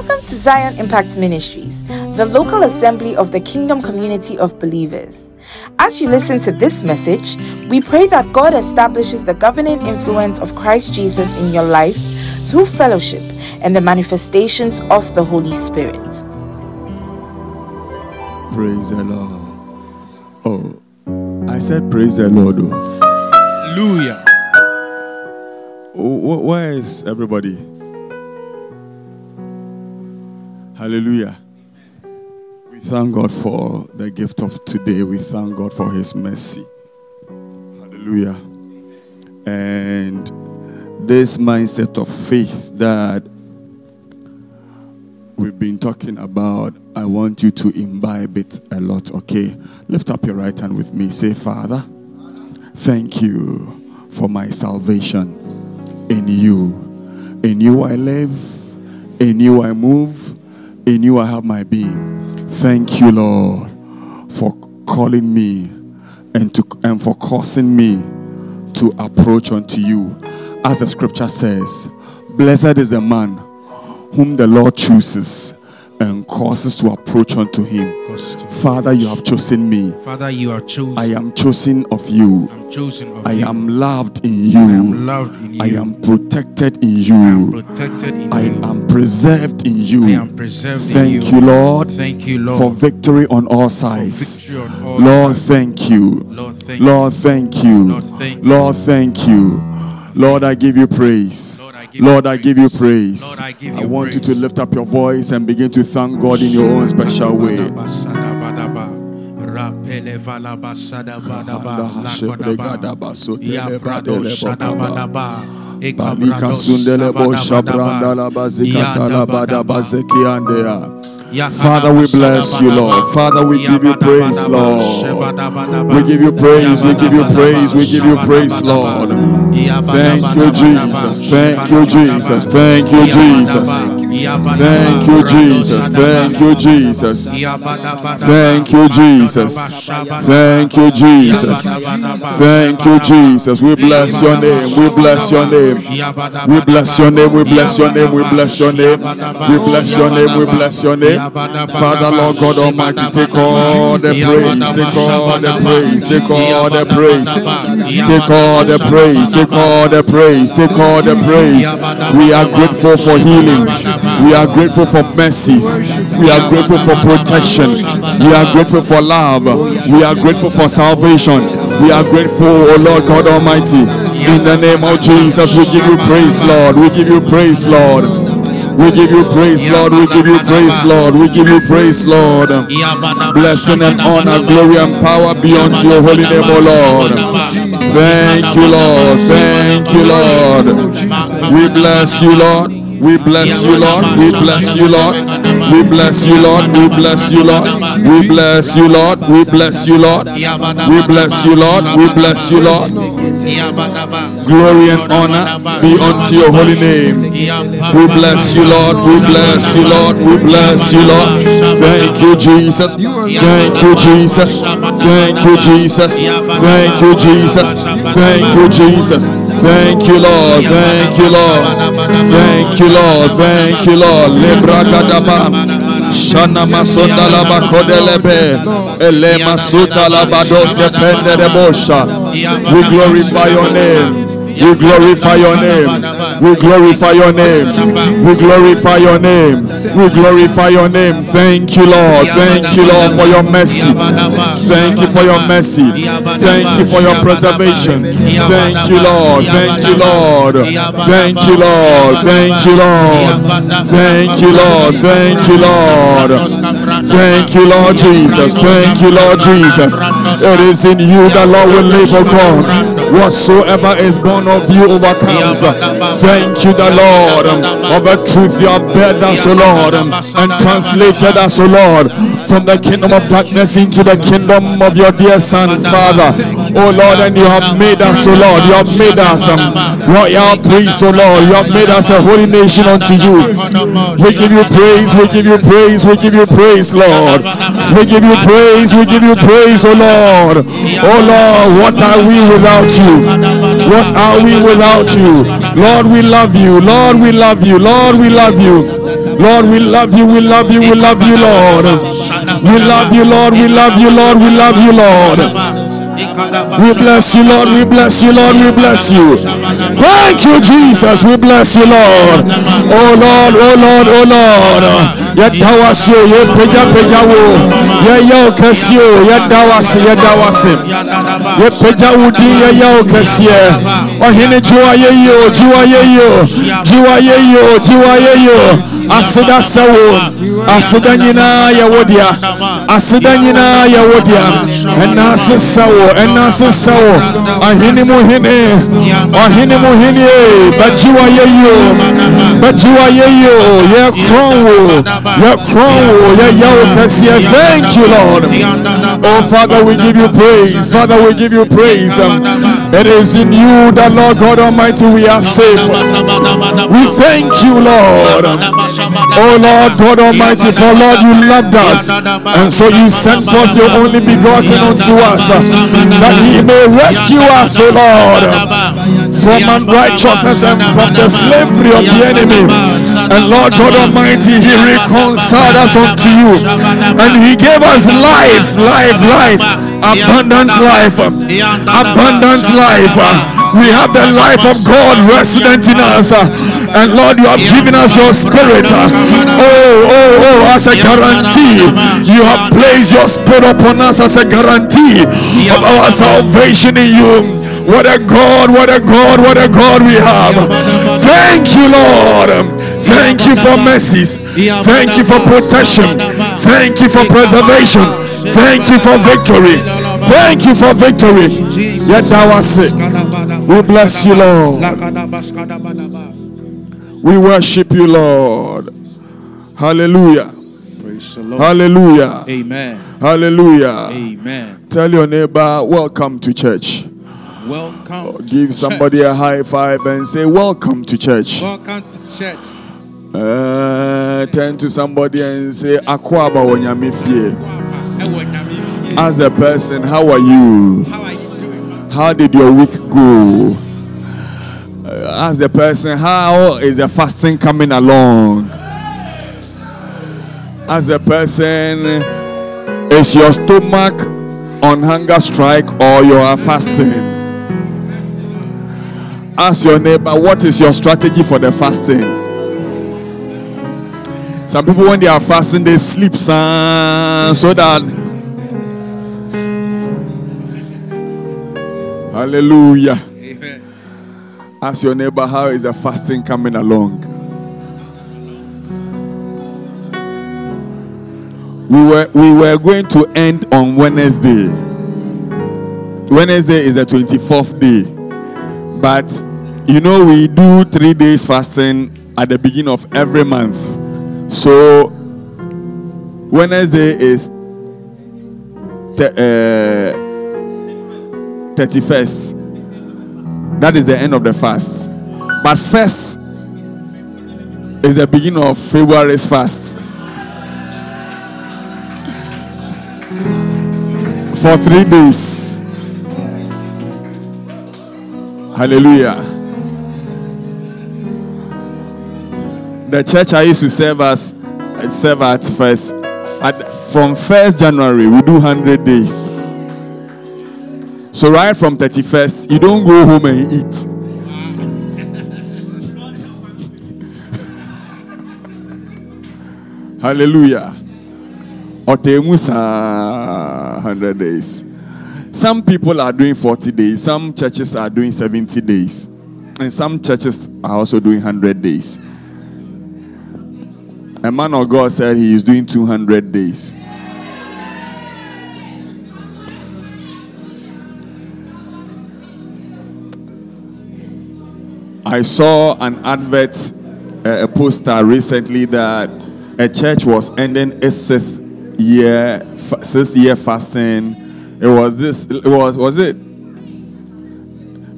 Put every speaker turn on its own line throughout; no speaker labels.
Welcome to Zion Impact Ministries, the local assembly of the kingdom community of believers. As you listen to this message, we pray that God establishes the governing influence of Christ Jesus in your life through fellowship and the manifestations of the Holy Spirit.
Praise the Lord. Oh, I said, Praise the Lord. oh.
Hallelujah.
Oh, where is everybody? Hallelujah. We thank God for the gift of today. We thank God for His mercy. Hallelujah. And this mindset of faith that we've been talking about, I want you to imbibe it a lot, okay? Lift up your right hand with me. Say, Father, thank you for my salvation in you. In you I live, in you I move, in you I have my being. Thank you, Lord, for calling me and to and for causing me to approach unto you. As the scripture says, blessed is the man whom the Lord chooses and causes to approach unto him. Father, you have chosen me.
Father, you are chosen.
I am chosen of you.
I'm chosen of
I
you.
am loved in
I
you.
am loved in you.
I am protected in you.
I am
you.
protected in
I
you.
am preserved in you.
I
you.
am preserved
Thank
in
you,
you.
Lord,
Thank you, Lord,
for victory on all sides.
on all
Lord,
sides.
thank you.
Lord, thank
Lord, thank you.
Lord, thank you.
Lord, thank you. Lord, I give you praise.
Lord, I give
Lord, I give you
praise. Lord, I give
I
you
want you to lift up your voice and begin to thank God in your own special way.
Badaba, sadabadaba. Rapele valaba, sadabadaba, lakodaba. Yabrado, sadabadaba.
Balika sundele bo shabranda la bazikata la bada bazekiandea. Father, we bless you, Lord. Father, we give you praise, Lord. We give you praise, we give you praise, we give you praise. Lord. Thank you, Jesus. Thank you, Jesus. Thank you, Jesus. Thank you, Jesus. Thank you, Jesus. Thank you, Jesus. Thank you, Jesus. Thank you, Jesus. We bless your name. We bless your name. We bless your name. We bless your name. We bless your name. We bless your name. We bless your name. Father, Lord God Almighty, take all the praise. Take all the praise. Take all the praise. Take all the praise. Take all the praise. Take all the praise. We are grateful for healing. We are grateful for mercies. We are grateful for protection. We are grateful for love. We are grateful for salvation. We are grateful, O Lord God Almighty. In the name of Jesus, we give you praise, Lord. We give you praise, Lord. We give you praise, Lord. We give you praise, Lord. We give you praise, Lord. Blessing and honor, glory and power be unto your holy name, O Lord. Thank you, Lord. Thank you, Lord. We bless you, Lord. We bless you, Lord. We bless you, Lord. We bless you, Lord. We bless you, Lord. We bless you, Lord. We bless you, Lord. We bless you, Lord. We bless you, Lord. Glory and honor be unto your holy name. We bless you, Lord. We bless you, Lord. We bless you, Lord. Thank you, Jesus. Thank you, Jesus. Thank you, Jesus. Thank you, Jesus. Thank you, Jesus. Thank you, Lord. Thank you, Lord. Thank you, Lord. Thank you, Lord. Lebragadaba. Shana masonda la bakodelebe. Ele masuta la badoske pende de bosha. We glorify your name. We glorify your name. We glorify your name. We glorify your name. We glorify your name. Thank you, Lord. Thank you, Lord, for your mercy. Thank you for your mercy. Thank you for your preservation. Thank you, Lord. Thank you, Lord. Thank you, Lord. Thank you, Lord. Thank you, Lord. Thank you, Lord. Thank you, Lord Jesus. Thank you, Lord Jesus. It is in you that Lord will live, O God. Whatsoever is born of you overcomes. Thank you, the Lord. Of a truth, you have bear us, O Lord, and translated us, O Lord, from the kingdom of darkness into the kingdom of your dear Son, Father. O Lord, and you have made us, O Lord. You have made us um, royal priests, O Lord. You have made us a holy nation unto you. We give you praise. We give you praise. We give you praise, Lord. We give you praise. We give you praise, O Lord. O oh, Lord, what are we without you? What are we without you? Lord, we love you. Lord, we love you. Lord, we love you. Lord, we love you, we love you, we love you, Lord. We love you, Lord, we love you, Lord, we love you, Lord. We bless you, Lord. We bless you, Lord. We bless you. Thank you, Jesus. We bless you, Lord. Oh Lord, oh Lord, oh Lord. Yadawasi, ye peja peja wo. Ye yo kesio, yadawasi, yadawasi. Ye peja udi, ye yo kesio. Ohine jiwa ye yo, jiwa ye yo, jiwa ye yo, jiwa ye yo. Asida sewo, asida nyina ya wodia, asida nyina ya wodia. Enase sewo, enase sewo. Ahini muhini, ahini muhini. Bajiwa ye yo, bajiwa ye yo. Ye kronwo, ye kronwo, ye yawo kesio. Thank you, Lord. Oh Father, we give you praise. Father, we give you praise. It is in you that Lord God Almighty we are safe. We thank you, Lord. Oh, oh Lord God Almighty, for Lord you loved us, and so you sent forth your only begotten unto us, that he may rescue us, O Lord, from unrighteousness and from the slavery of the enemy. And Lord God Almighty, he reconciled us unto you, and he gave us life, life, life, abundant life, abundant life. We have the life of God resident in us. And Lord, you have given us your spirit. Oh, oh, oh, as a guarantee. You have placed your spirit upon us as a guarantee of our salvation in you. What a God, what a God, what a God we have. Thank you, Lord. Thank you for mercies. Thank you for protection. Thank you for preservation. Thank you for victory. Thank you for victory. Yet thou art sick. We bless you, Lord. We worship you, Lord. Hallelujah.
Praise the Lord.
Hallelujah.
Amen.
Hallelujah.
Amen.
Tell your neighbor, welcome to church.
Welcome.
Give
to
somebody
church.
a high five and say, Welcome to church.
Welcome to church.
Uh, turn to somebody and say, Akwaba Onyamifie.
Ẹwọ
As a person, how are you?
How are?
How did your week go? Uh, as a person, how is the fasting coming along? As a person, is your stomach on hunger strike or you are fasting? Ask your neighbor, what is your strategy for the fasting? Some people, when they are fasting, they sleep son, so that Hallelujah.
Amen.
Ask your neighbor, how is the fasting coming along? We were we were going to end on Wednesday. Wednesday is the 24th day. But you know, we do three days fasting at the beginning of every month. So Wednesday is the uh, 31st. That is the end of the fast. But first is the beginning of February's fast. For three days. Hallelujah. The church I used to serve as serve at first. At, from 1st January, we do 100 days. So right from 31st, you don't go home and eat. Hallelujah. Otemusa 100 days. Some people are doing 40 days, some churches are doing 70 days, and some churches are also doing 100 days. A man of God said he is doing 200 days. I saw an advert, uh, a poster recently that a church was ending its sixth year, fa- sixth year fasting. It was this. It was was it?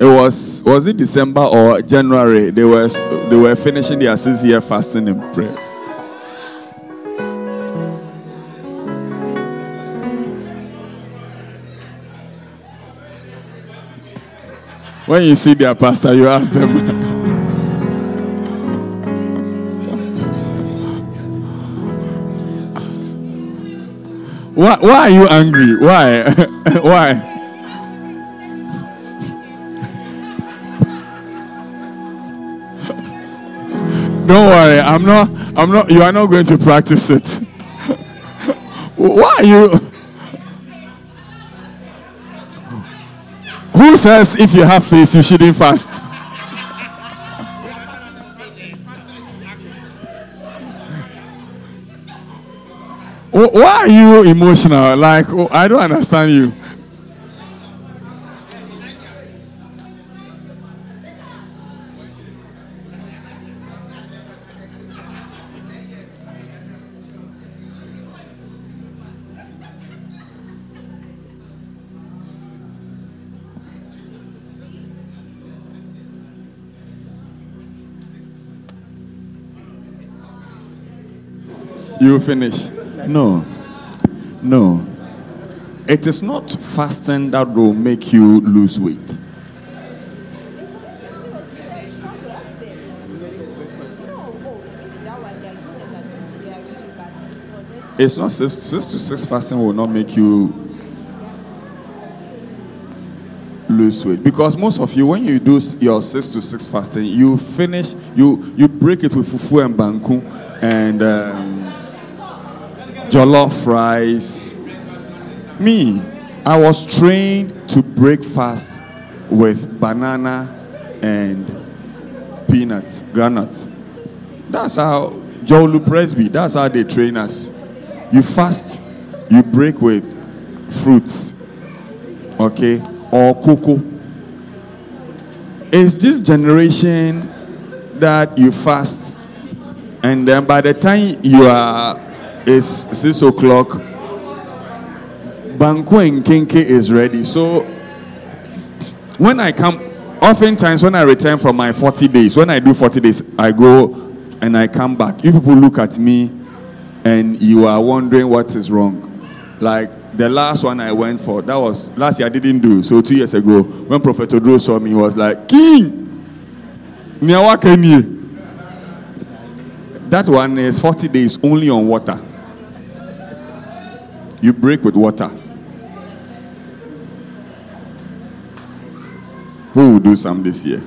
It was was it December or January? They were they were finishing their sixth year fasting and prayers. When you see their pastor, you ask them. why, why are you angry? Why? why? Don't worry, I'm not I'm not you are not going to practice it. why are you Who says if you have faith you shouldn't fast? Why are you emotional? Like oh, I don't understand you. You finish. No. No. It is not fasting that will make you lose weight. It's not six, six to six fasting will not make you lose weight because most of you when you do your six to six fasting you finish you you break it with fufu and banku and um, jollof rice. Me i was trained to breakfast with banana and peanut granite. That's how jolu presby that's how they train us. You fast you break with fruits okay, or cocoa. It's this generation that you fast, and then by the time you are, it's six o'clock, Banku and Kenkey is ready. So when I come, oftentimes when I return from my 40 days, when I do 40 days, I go and I come back. You people look at me and you are wondering what is wrong. Like the last one I went for, that was last year I didn't do. So two years ago, when Prophet Odro saw me, he was like, King, Nyawa Kenye." That one is 40 days only on water. You break with water. Who will do some this year?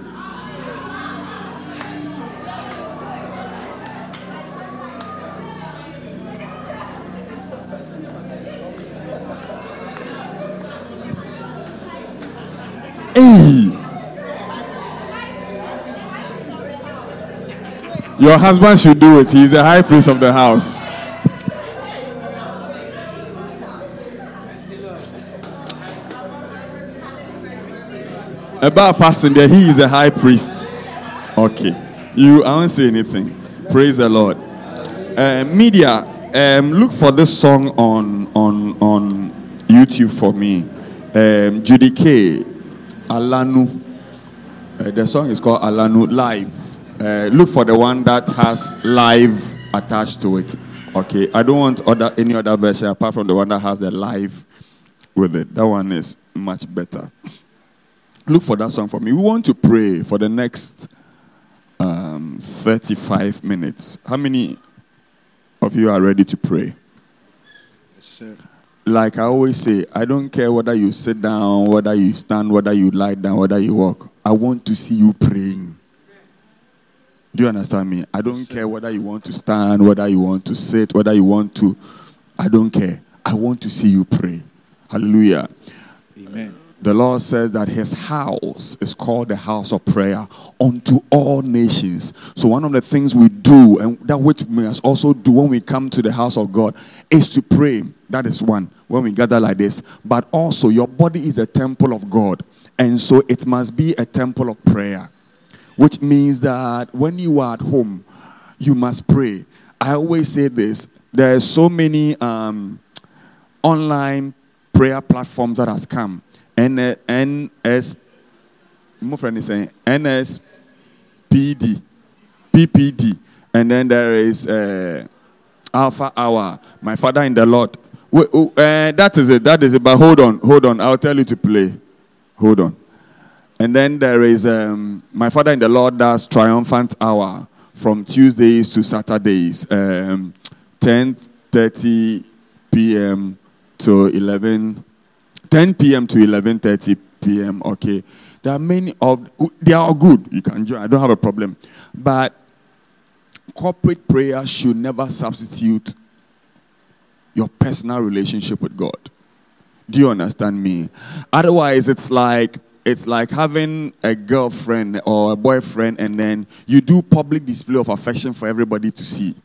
Your husband should do it. He's the high priest of the house. About fasting, there he is a high priest. Okay. You, I won't say anything. Praise the Lord. Uh, media, um, look for this song on on on YouTube for me. Um, Judikay Alanu. Uh, the song is called Alanu Live. Uh, look for the one that has live attached to it. Okay. I don't want other any other version apart from the one that has the live with it. That one is much better. Look for that song for me. We want to pray for the next um, 35 minutes. How many of you are ready to pray?
Yes, sir.
Like I always say, I don't care whether you sit down, whether you stand, whether you lie down, whether you walk. I want to see you praying. Do you understand me? I don't care whether you want to stand, whether you want to sit, whether you want to. I don't care. I want to see you pray. Hallelujah. The Lord says that his house is called the house of prayer unto all nations. So, one of the things we do, and that which we must also do when we come to the house of God, is to pray. That is one, when we gather like this. But also, your body is a temple of God. And so, it must be a temple of prayer, which means that when you are at home, you must pray. I always say this there are so many um, online prayer platforms that has come. N- NS, my friend is saying NSPD, PPD, and then there is uh, Alpha Hour. My father in the Lord. Wait, oh, uh, that is it. That is it. But hold on, hold on. I'll tell you to play. Hold on. And then there is um, my father in the Lord does triumphant hour from Tuesdays to Saturdays, um, 10:30 p.m. to 11, 10 p.m. to 11:30 p.m. Okay, there are many of they are good. You can join. I don't have a problem, but corporate prayer should never substitute your personal relationship with God. Do you understand me? Otherwise, it's like it's like having a girlfriend or a boyfriend, and then you do public display of affection for everybody to see.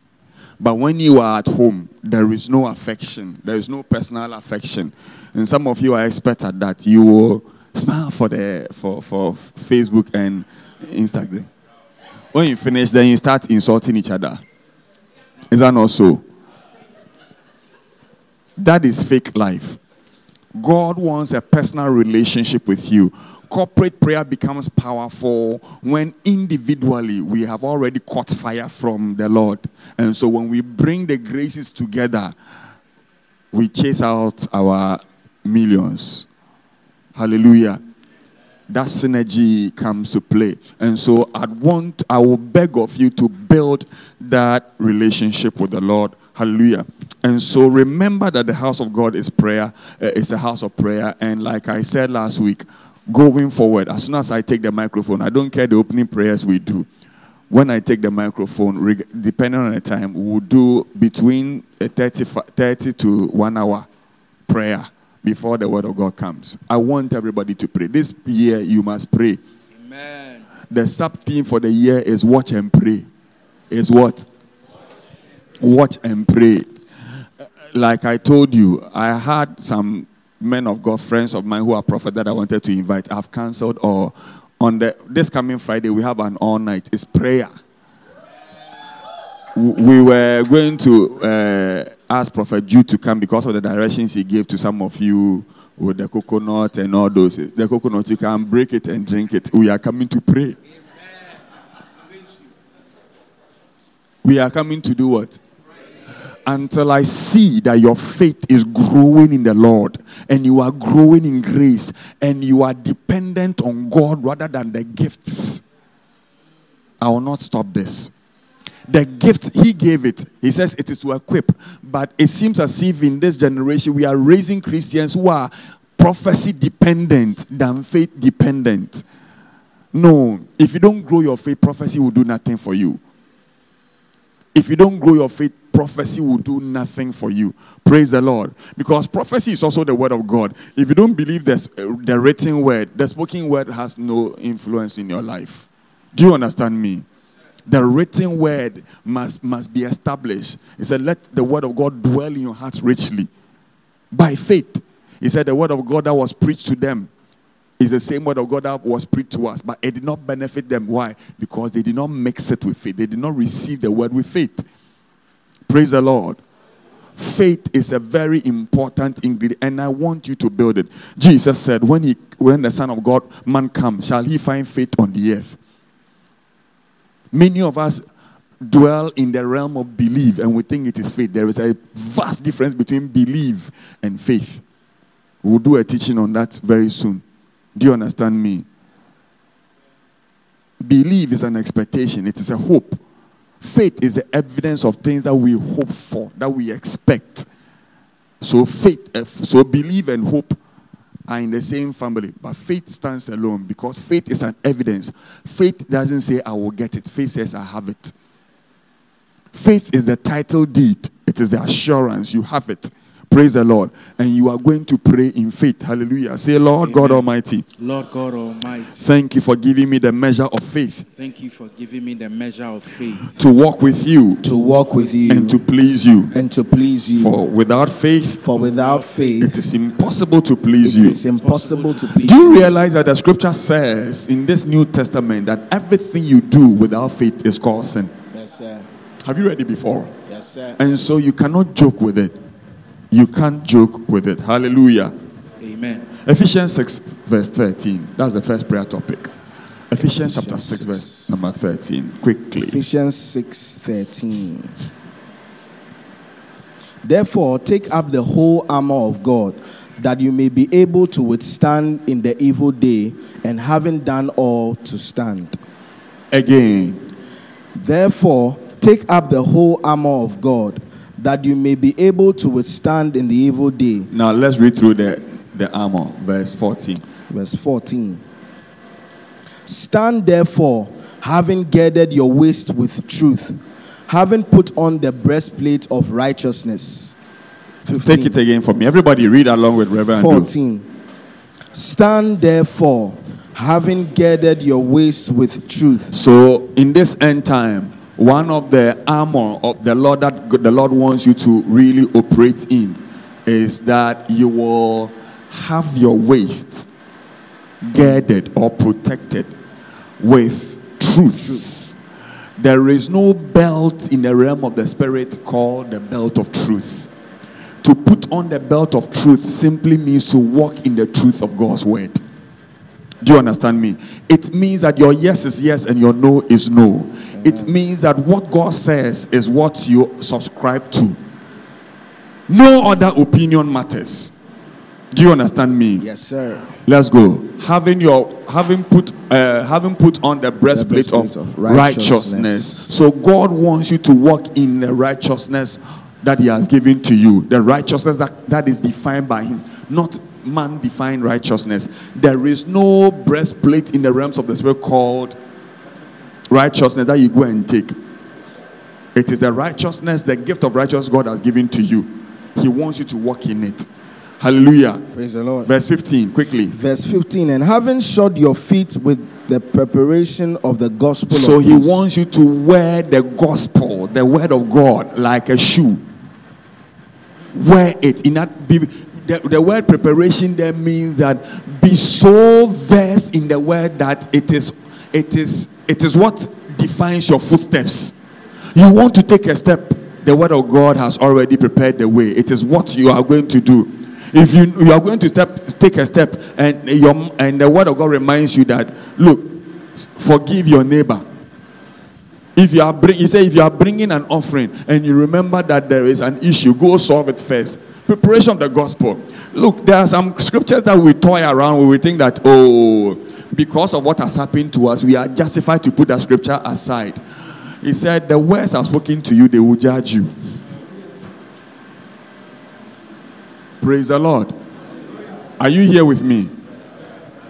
But when you are at home, there is no affection. There is no personal affection. And some of you are expert at that. You will smile for the for, for Facebook and Instagram. When you finish, then you start insulting each other. Is that not so? That is fake life. God wants a personal relationship with you. Corporate prayer becomes powerful when individually we have already caught fire from the Lord. And so when we bring the graces together, we chase out our millions. Hallelujah. That synergy comes to play. And so I want, I will beg of you to build that relationship with the Lord. Hallelujah. And so remember that the house of God is prayer, uh, it's a house of prayer. And like I said last week, going forward, as soon as I take the microphone, I don't care the opening prayers we do. When I take the microphone, depending on the time, we'll do between a 30, fi- 30 to one hour prayer before the word of God comes. I want everybody to pray. This year, you must pray.
Amen.
The sub theme for the year is watch and pray. Is what? Watch and pray. Like I told you, I had some men of God, friends of mine who are prophets that I wanted to invite. I've cancelled or on the this coming Friday we have an all night. It's prayer. We were going to uh, ask Prophet Jude to come because of the directions he gave to some of you with the coconut and all those. The coconut, you can break it and drink it. We are coming to pray. We are coming to do what? Until I see that your faith is growing in the Lord and you are growing in grace and you are dependent on God rather than the gifts, I will not stop this. The gift, He gave it. He says it is to equip. But it seems as if in this generation we are raising Christians who are prophecy dependent than faith dependent. No, if you don't grow your faith, prophecy will do nothing for you. If you don't grow your faith, prophecy will do nothing for you. Praise the Lord. Because prophecy is also the word of God. If you don't believe this, the written word, the spoken word has no influence in your life. Do you understand me? The written word must, must be established. He said, Let the word of God dwell in your heart richly by faith. He said, The word of God that was preached to them is the same word of God that was preached to us, but it did not benefit them. Why? Because they did not mix it with faith. They did not receive the word with faith. Praise the Lord. Faith is a very important ingredient, and I want you to build it. Jesus said, When he when the Son of God man comes, shall he find faith on the earth? Many of us dwell in the realm of belief and we think it is faith. There is a vast difference between belief and faith. We'll do a teaching on that very soon. Do you understand me? Belief is an expectation, it is a hope. Faith is the evidence of things that we hope for, that we expect. So faith, uh, so believe and hope are in the same family, but faith stands alone because faith is an evidence. Faith doesn't say I will get it. Faith says I have it. Faith is the title deed. It is the assurance you have it. Praise the Lord. And you are going to pray in faith. Hallelujah. Say, Lord God Almighty,
Lord God Almighty,
thank you for giving me the measure of faith
thank you for giving me the measure of faith
to walk with you
to walk with you
and to please you.
and to please you.
For without faith,
For without faith, It
is impossible to please
it
you.
It is impossible to please
Do you
you.
realize that the scripture says in this New Testament that everything you do without faith is called sin?
Yes, sir.
Have you read it before?
Yes, sir.
And so you cannot joke with it. You can't joke with it. Hallelujah.
Amen.
Ephesians 6, verse 13. That's the first prayer topic. Ephesians chapter 6,
Ephesians
verse number 13. Quickly.
Ephesians 6:13. Therefore, take up the whole armor of God, that you may be able to withstand in the evil day, and having done all to stand.
Again.
Therefore, take up the whole armor of God, that you may be able to withstand in the evil day.
Now let's read through the, the armor, verse 14.
Verse 14. Stand therefore, having girded your waist with truth, having put on the breastplate of righteousness.
Take it again for me. Everybody read along with Reverend. Andrew.
14. Stand therefore, having girded your waist with truth.
So in this end time, one of the armor of the Lord that the Lord wants you to really operate in is that you will have your waist guarded or protected with truth. There is no belt in the realm of the spirit called the belt of truth. To put on the belt of truth simply means to walk in the truth of God's word. Do you understand me? It means that your yes is yes and your no is no. It means that what God says is what you subscribe to. No other opinion matters. Do you understand me?
Yes, sir.
Let's go. Having your having put uh, having put on the breastplate,
breastplate
of,
of
righteousness.
righteousness.
So God wants you to walk in the righteousness that He has given to you. The righteousness that, that is defined by Him, not man defined righteousness. There is no breastplate in the realms of the spirit called righteousness that you go and take. It is the righteousness, the gift of righteousness God has given to you. He wants you to walk in it. Hallelujah.
Praise the Lord.
Verse 15, quickly.
Verse 15. And having shod your feet with the preparation of the gospel
So he
peace.
wants you to wear the gospel, the word of God, like a shoe. Wear it in that. Be, the, the word preparation there means that be so versed in the word that it is, it is, it is what defines your footsteps. You want to take a step, the word of God has already prepared the way. It is what you are going to do. If you, you are going to step, take a step, and your and the word of God reminds you that look, forgive your neighbor. If you are bring, he if you are bringing an offering and you remember that there is an issue, go solve it first. Preparation of the gospel. Look, there are some scriptures that we toy around we think that oh, because of what has happened to us, we are justified to put that scripture aside. He said, the words are spoken to you, they will judge you. Praise the Lord. Are you here with me?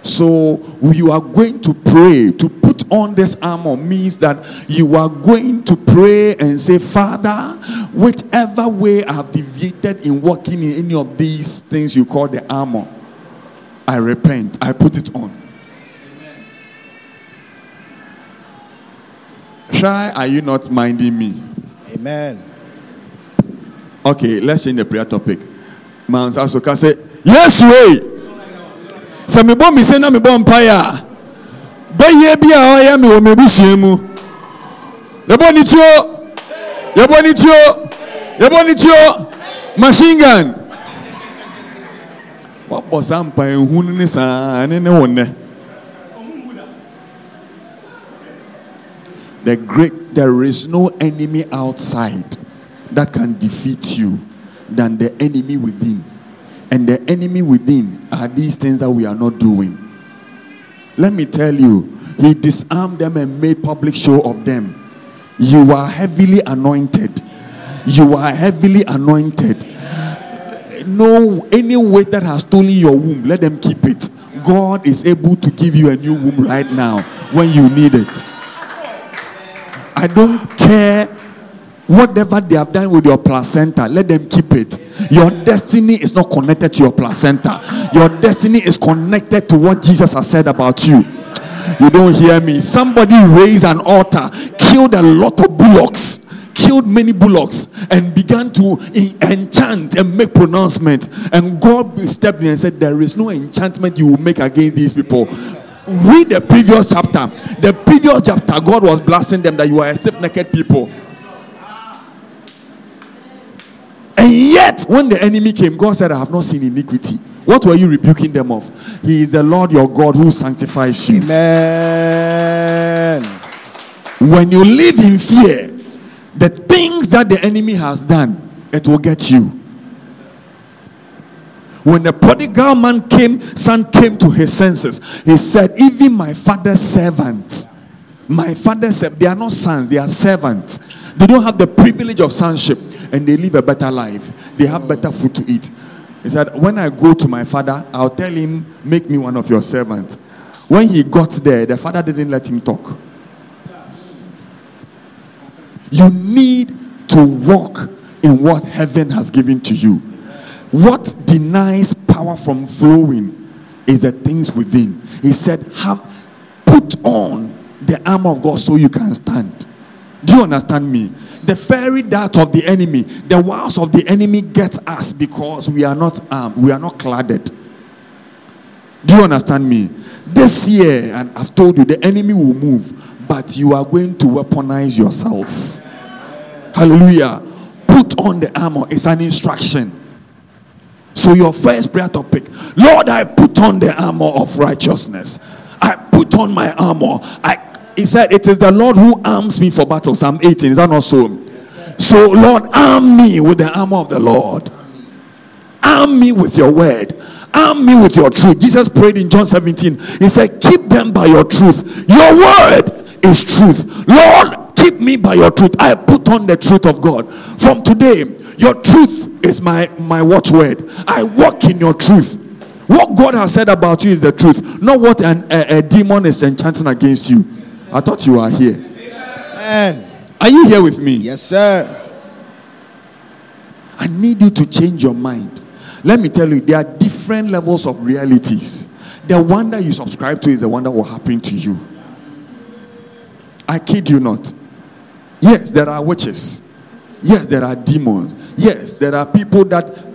So you are going to pray. To on this armor means that you are going to pray and say, Father, whichever way I have deviated in walking in any of these things you call the armor, I repent. I put it on. Try, are you not minding me?
Amen.
Okay, let's change the prayer topic. Man say, Yes, way. Sɛ mebɔ me se na mebɔ mpaeɛ a bɛyɛ bi a ɔyɛ me wɔ m'abusua mu yɛbɔ ne tuo yɛbɔ ne tuo yɛbɔ ne tuo machine gun. Wabɔ saa mpaeɛhu no ne saa ne ne wo nnɛ the great there is no enemy outside that can defeat you than the enemy within. And the enemy within are these things that we are not doing let me tell you he disarmed them and made public show of them. You are heavily anointed. You are heavily anointed. No any weight that has stolen your womb let them keep it. God is able to give you a new womb right now when you need it. I don't care whatever they have done with your placenta, let them keep it. Your destiny is not connected to your placenta, your destiny is connected to what Jesus has said about you. You don't hear me. Somebody raised an altar, killed a lot of bullocks, killed many bullocks, and began to enchant and make pronouncement. And God stepped in and said, There is no enchantment you will make against these people. Read the previous chapter. The previous chapter, God was blasting them that you are a stiff necked people. And yet, when the enemy came, God said, I have not seen iniquity. What were you rebuking them of? He is the Lord your God who sanctifies you.
Amen.
When you live in fear, the things that the enemy has done, it will get you. When the prodigal man came, son came to his senses, he said, Even my father's servants, my father's serv- they are not sons, they are servants. They don't have the privilege of sonship and they live a better life. They have better food to eat. He said, When I go to my father, I'll tell him, Make me one of your servants. When he got there, the father didn't let him talk. You need to walk in what heaven has given to you. What denies power from flowing is the things within. He said, Have put on the armor of God so you can stand. Do you understand me? The fiery dart of the enemy, the wiles of the enemy gets us because we are not armed, we are not cladded. Do you understand me? This year, and I've told you, the enemy will move, but you are going to weaponize yourself. Hallelujah. Put on the armor, it's an instruction. So, your first prayer topic Lord, I put on the armor of righteousness. I put on my armor. I he said, It is the Lord who arms me for battle. Psalm 18. Is that not so? So, Lord, arm me with the armor of the Lord. Arm me with your word. Arm me with your truth. Jesus prayed in John 17. He said, Keep them by your truth. Your word is truth. Lord, keep me by your truth. I put on the truth of God. From today, your truth is my, my watchword. I walk in your truth. What God has said about you is the truth, not what an, a, a demon is enchanting against you. I thought you were here.
Amen.
Are you here with me?
Yes, sir.
I need you to change your mind. Let me tell you, there are different levels of realities. The one that you subscribe to is the one that will happen to you. I kid you not. Yes, there are witches. Yes, there are demons. Yes, there are people that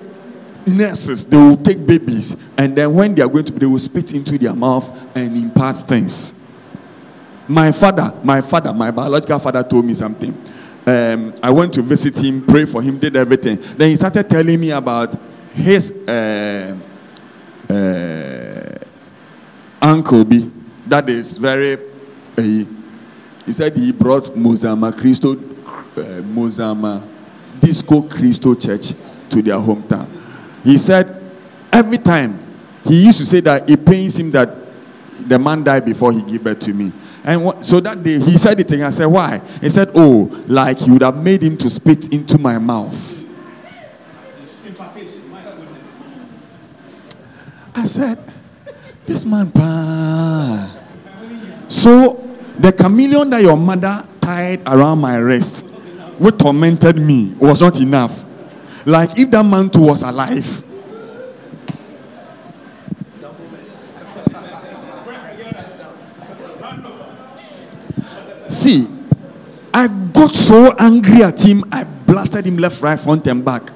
nurses they will take babies and then when they are going to they will spit into their mouth and impart things. My father, my father, my biological father told me something. Um, I went to visit him, pray for him, did everything. Then he started telling me about his uh, uh, uncle B. That is very. Uh, he said he brought Musama Christo, uh, Musama Disco Christo Church to their hometown. He said every time he used to say that it pains him that the man died before he gave birth to me. And what, so that day he said the thing. I said, Why? He said, Oh, like you would have made him to spit into my mouth. I said, This man, pa. So the chameleon that your mother tied around my wrist, what tormented me, was not enough. Like if that man too was alive. See, I got so angry at him, I blasted him left, right, front, and back.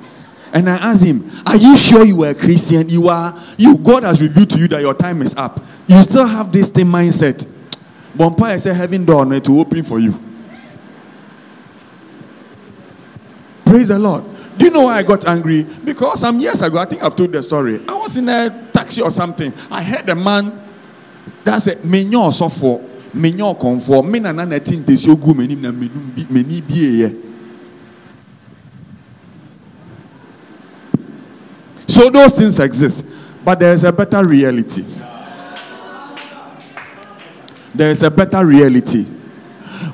And I asked him, Are you sure you were a Christian? You are, you, God has revealed to you that your time is up. You still have this same mindset. I said, Heaven door to open for you. Praise the Lord. Do you know why I got angry? Because some years ago, I think I've told the story. I was in a taxi or something. I heard a man that said, Menyo for menyo konfo me na na tin tesi ogu m'anim na meni bie So those things exist, but there is a better reality. There is a better reality.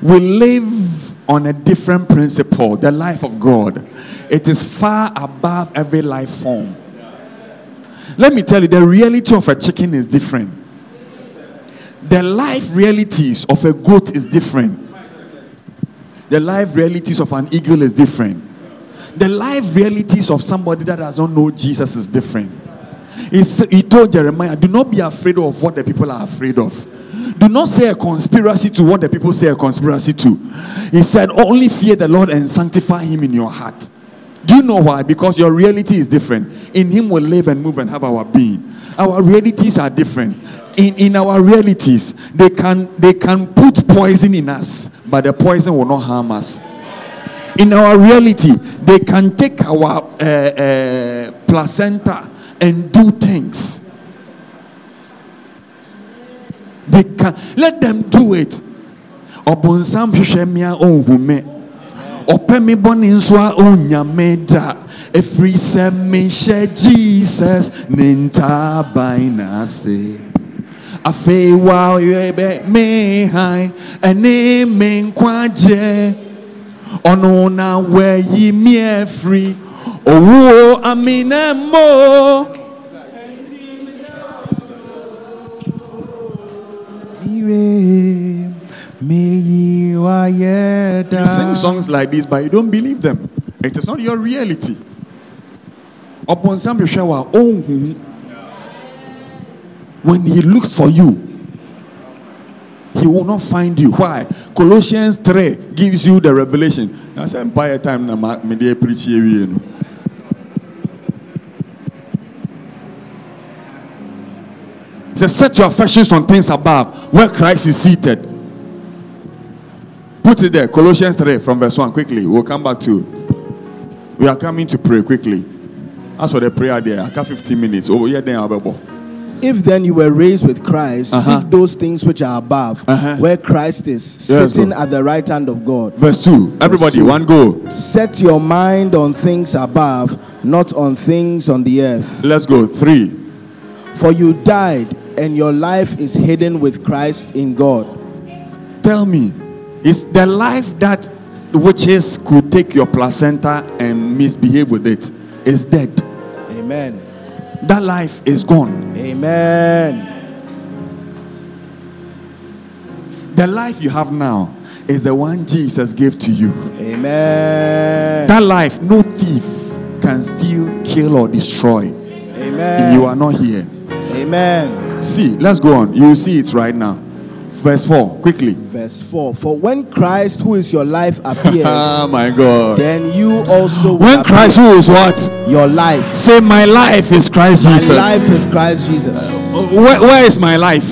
We live on a different principle, the life of God. It is far above every life form. Let me tell you, the reality of a chicken is different. The life realities of a goat is different. The life realities of an eagle is different. The life realities of somebody that does not know Jesus is different. He, he told Jeremiah, Do not be afraid of what the people are afraid of. Do not say a conspiracy to what the people say a conspiracy to. He said, Only fear the Lord and sanctify Him in your heart. Do you know why? Because your reality is different. In Him we live and move and have our being. Our realities are different. In, in our realities, they can they can put poison in us, but the poison will not harm us. In our reality, they can take our uh, uh, placenta and do things. They can let them do it. Ɔbɔnsam hwehwɛ mmea ɔnhu me. Ɔpɛ me bɔne nso a ɔnya me da. Ɛfiri sɛ mehyɛ Jesus ne ntaban n'ase. Afei wa ɔyɛ bɛ me han ɛne me nkwagye. ɔno na wayi me afiri owuo amena mo You sing songs like this, but you don't believe them. It is not your reality. Upon some shower, oh, hmm. When he looks for you, he will not find you. Why? Colossians 3 gives you the revelation. Now, say empire time dey preach you says, set your affections on things above, where Christ is seated. Put it there, Colossians 3 from verse 1 quickly. We'll come back to We are coming to pray quickly. As for the prayer there, I got 15 minutes. Oh, yeah, then I'll be
If then you were raised with Christ,
Uh-huh.
seek those things which are above,
Uh-huh.
where Christ is,
Yes,
sitting
bro.
at the right hand of God.
Verse 2. Everybody,
two.
one go.
Set your mind on things above, not on things on the earth.
Let's go. 3.
For you died, and your life is hidden with Christ in God.
Tell me, is the life that the witches could take your placenta and misbehave with it is dead?
Amen.
That life is gone.
Amen.
The life you have now is the one Jesus gave to you.
Amen.
That life, no thief can steal, kill, or destroy.
Amen.
You are not here.
Amen.
See, let's go on. You see it right now. Verse 4, quickly.
Verse 4 For when Christ, who is your life, appears,
Oh my God.
then you also will
When Christ, who is what?
your life.
Say, My life is Christ
My
Jesus.
My life is Christ Jesus.
Where, where is my life?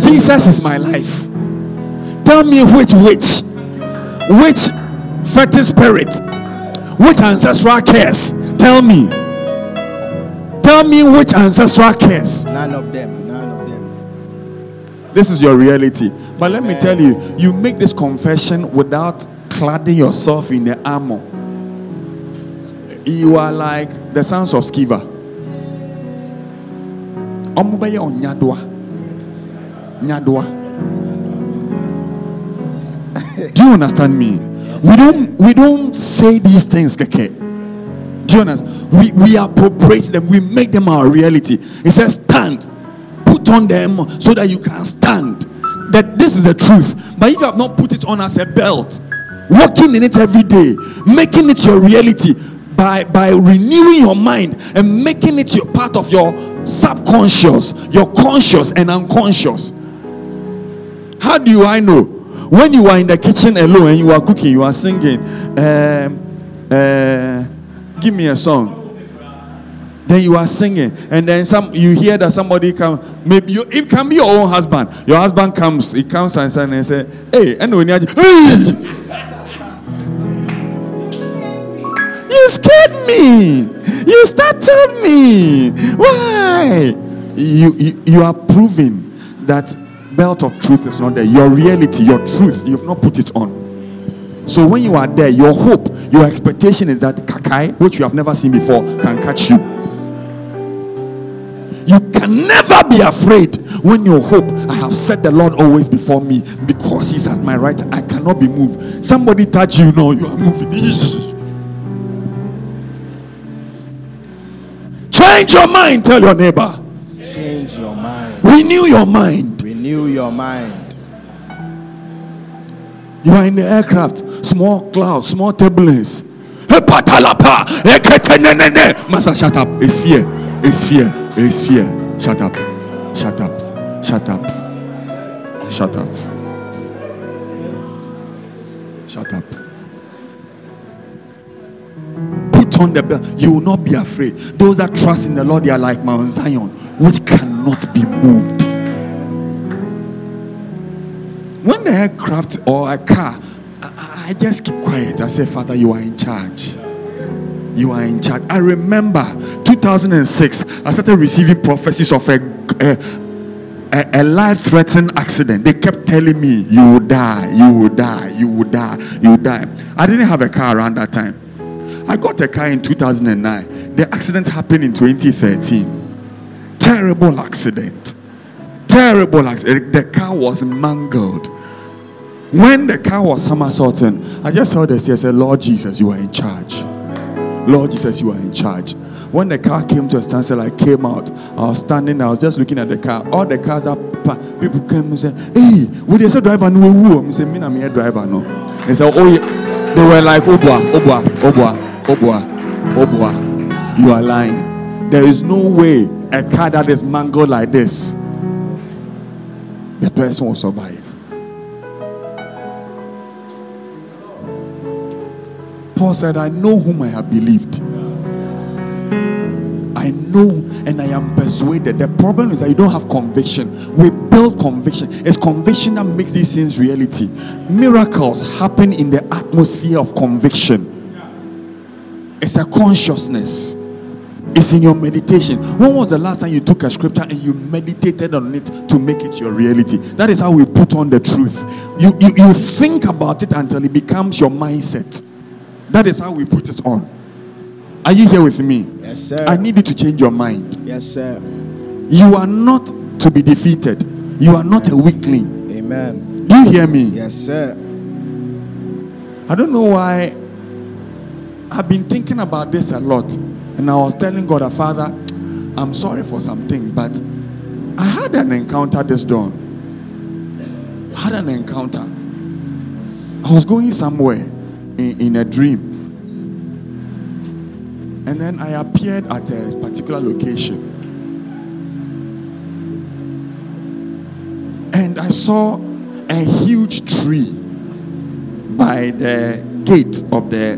Jesus is my life. Tell me which which, which fetish spirit, which ancestral curse. Tell me. Tell me which ancestral curse.
None of them. None of them.
This is your reality. But let me tell you, you make this confession without cladding yourself in the armor. You are like the sons of Sceva. Ọmọ bẹyẹ ọnyadua. Nyadua. Do you understand me? We don't we don't say these things, keke. Do you understand? We we appropriate them, we make them our reality. It says stand on them so that you can stand. That this is the truth. But if you have not put it on as a belt, walking in it every day, making it your reality by by renewing your mind and making it your part of your subconscious, your conscious and unconscious. How do I know? When you are in the kitchen alone and you are cooking, you are singing, um, uh, give me a song then you are singing and then some you hear that somebody come maybe you, it can be your own husband. Your husband comes he comes and says and say hey and when you hey! You scared me. You startled me. Why? You, you you are proving that belt of truth is not there. Your reality your truth you've not put it on. So when you are there, your hope, your expectation is that Kakai, which you have never seen before, can catch you. You can never be afraid when you hope. I have set the Lord always before me because He's at my right. I cannot be moved. Somebody touch you know you are moving. Change your mind, tell your neighbor.
Change your mind.
Renew your mind.
Renew your mind.
You are in the aircraft, small clouds, small turbulence. Master, shut up. It's fear. It's fear. It's fear. Shut up. Shut up. Shut up. Shut up. Shut up. Put on the belt. You will not be afraid. Those that trust in the Lord, they are like Mount Zion, which cannot be moved when the aircraft or a car, I, I just keep quiet. I say, Father, you are in charge. You are in charge. I remember 2006, I started receiving prophecies of a, a, a, a life-threatening accident. They kept telling me, "You will die, you will die, you will die, you will die." I didn't have a car around that time. I got a car in 2009. The accident happened in 2013. Terrible accident terrible accident. The car was mangled. When the car was somersaulting, I just held this. I said, Lord Jesus, you are in charge. Lord Jesus, you are in charge. When the car came to a standstill, I came out. I was standing, I was just looking at the car. All the cars are people came and said, Hey, would they say driver no woo? I said, Me, I'm a driver, no. They said, Oh, yeah. They were like, oh, Obwa, Obwa, oh, Obwa, oh, Obwa, Obwa. You are lying. There is no way a car that is mangled like this, the person will survive. Paul said, I know whom I have believed. I know and I am persuaded. The problem is that you don't have conviction. We build conviction. It's conviction that makes these things reality. Miracles happen in the atmosphere of conviction. It's a consciousness. It's in your meditation. When was the last time you took a scripture and you meditated on it to make it your reality? That is how we put on the truth. You, you, you think about it until it becomes your mindset. That is how we put it on. Are you here with me?
Yes, sir.
I need you to change your mind.
Yes, sir.
You are not to be defeated. You are not a weakling.
Amen.
Do you hear me?
Yes, sir.
I don't know why. I've been thinking about this a lot. And I was telling God, ah, Father, I'm sorry for some things, but I had an encounter this dawn. I had an encounter. I was going somewhere in, in a dream. And then I appeared at a particular location. And I saw a huge tree by the gate of the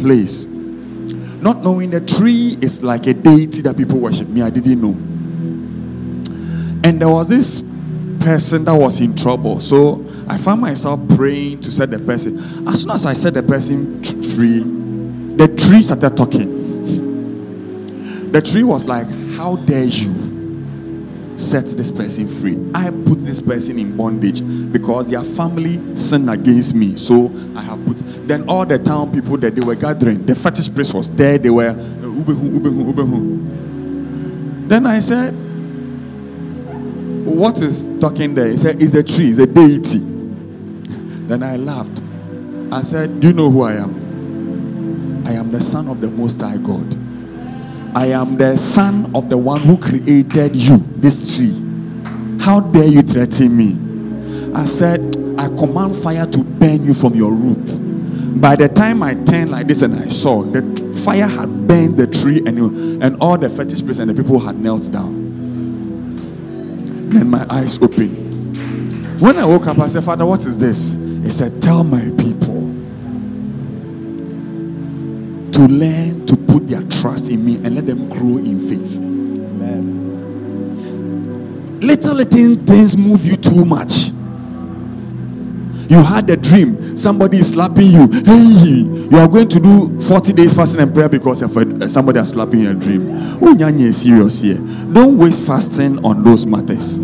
place. Not knowing the tree is like a deity that people worship. Me, I didn't know. And there was this person that was in trouble. So I found myself praying to set the person. As soon as I set the person free, the tree started talking. The tree was like, How dare you set this person free? I put this person in bondage because their family sinned against me. So I have put. Then all the town people that they were gathering, the fetish priest was there. They were. Uh, "Ubehu, ubehu, ubehu." Then I said, What is talking there? He said, It's a tree, it's a deity. Then I laughed. I said, Do you know who I am? I am the son of the Most High God. I am the son of the one who created you, this tree. How dare you threaten me? I said, I command fire to burn you from your root. By the time I turned like this and I saw, the fire had burned the tree and, and all the fetish priests and the people had knelt down. Then my eyes opened. When I woke up, I said, Father, what is this? He said, Tell my people to learn to put their trust in me and let them grow in faith.
Amen.
Little, little things move you too much. You had a dream, somebody is slapping you. Hey, you are going to do 40 days fasting and prayer because of a, uh, somebody is slapping you in a dream. Oh, nyanya is serious here. Don't waste fasting on those matters.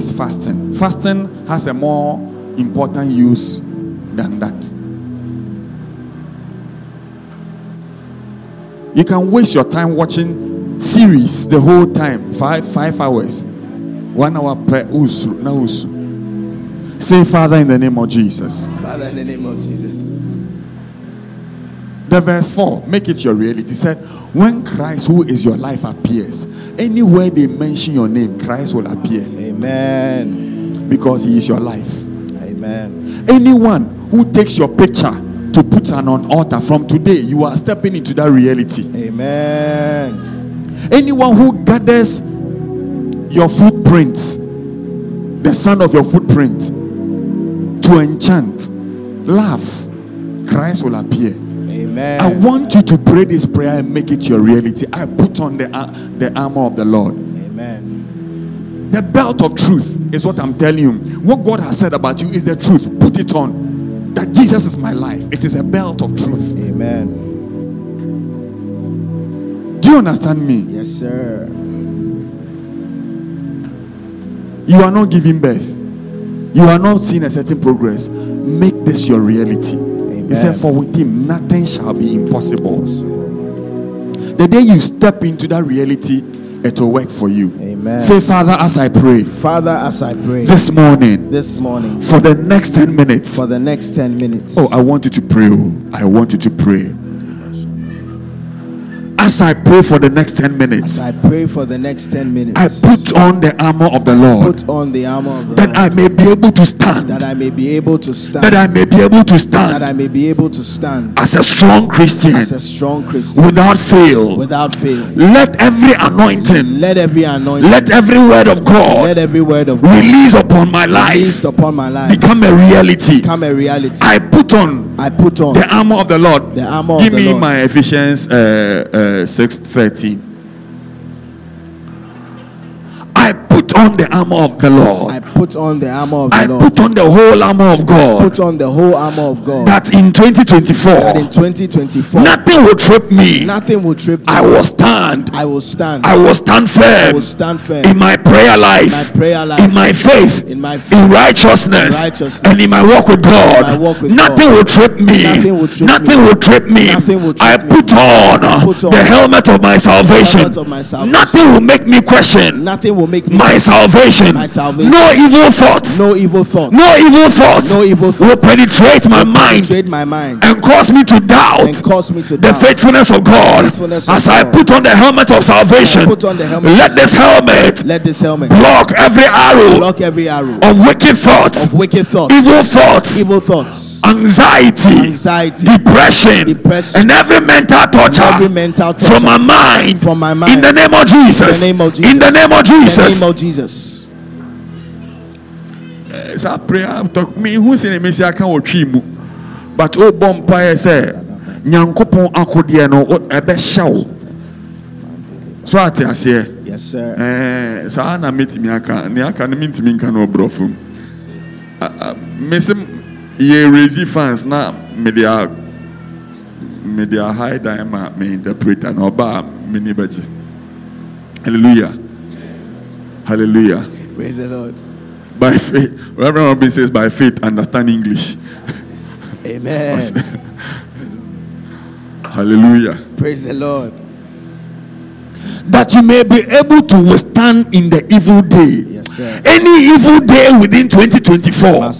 Don't fasting. Fasting has a more important use than that. You can waste your time watching series the whole time, five five hours, one hour per usu na usu. Say, Father, in the name of Jesus.
Father, in the name of Jesus.
The verse 4, make it your reality. Said, when Christ, who is your life, appears, anywhere they mention your name, Christ will appear
Amen.
because he is your life.
Amen.
Anyone who takes your picture to put on an altar from today, you are stepping into that reality.
Amen.
Anyone who gathers your footprint, the sound of your footprint, to enchant, laugh, Christ will appear.
Amen.
I want you to pray this prayer and make it your reality. I put on the, uh, the armor of the Lord.
Amen.
The belt of truth is what I'm telling you. What God has said about you is the truth. Put it on. That Jesus is my life. It is a belt of truth.
Amen.
Do you understand me?
Yes, sir.
You are not giving birth. You are not seeing a certain progress. Make this your reality. He said, For with him nothing shall be impossible. The day you step into that reality, it will work for you.
Amen.
Say, Father, as I pray
Father, as I pray
this morning
this morning
for the next 10 minutes.
for the next 10 minutes,
Oh, I want you to pray. oh. I want you to pray. As I pray for the next 10 minutes,
as I pray for the next 10 minutes,
I put on the armor of the Lord
put on the armor of the
that
Lord,
I may be able to stand.
that I may be able to stand,
That I may be able to stand.
that I may be able to stand
as a strong Christian
as a strong Christian
without fail.
without fail.
Let every anointing,
Let every anointing,
let every word of God.
let every word of God
release upon my
released
life
upon my life
become a reality.
become a reality.
I put on
I put on
the armor of the Lord.
the armor of
Give me
Lord.
my Ephesians uh, uh, 6 put on the armor of the Lord.
I put on the armor of the
I
Lord.
put on the whole armor of God.
Put on the whole armor of God.
That in 2024.
that in
2024,
2024,
nothing will trip me.
nothing will trip me.
I will stand.
I will stand.
I will stand firm.
I will stand firm
in my prayer life,
my prayer life,
in my faith,
in my faith,
in righteousness,
In righteousness.
and in my walk with God.
my walk with
Nothing
God.
will trip me.
Nothing will trip
Nothing
me.
will trip me.
Nothing will trip
I
me.
put on, uh,
put on
the helmet of my salvation.
of my salvation.
Nothing will make me question
Nothing will make me
my salvation.
My salvation.
No evil thoughts.
no evil thoughts.
No evil thoughts
No evil
will penetrate my mind
Trade my mind
and cause me to doubt
and cause me to
the
doubt.
faithfulness of God.
faithfulness of
As I put on the helmet of salvation,
Put on the helmet
let this helmet
Let this helmet
block every arrow
block every arrow
of wicked thoughts,
of wicked thoughts,
evil thoughts,
evil thoughts,
anxiety,
anxiety,
depression,
Depression.
and every mental torture
every mental torture
from my mind.
from my mind.
In the name of Jesus.
In the name of Jesus.
In the name of Jesus.
name of Jesus.
saa prayer talk me who say me say aka wɔ mu but oh, o bɔ mpaeɛ sɛ nyankopɔn akodeɛ no oh, ɛbɛhyɛ wo so ate aseɛ
sir.
Eh, ɛɛ saa na metumi aka ne aka no mentumi nka no ɔborɔfo mu a- mese yɛ resi fans na mede a mede a high ma me interpreter na ɔba a bɛgye hallelujah. Hallelujah.
Praise the Lord.
by faith reverend robin says by faith understand english
Amen.
hallelujah
Praise the Lord.
that you may be able to withstand in the evil day. Any evil day within 2024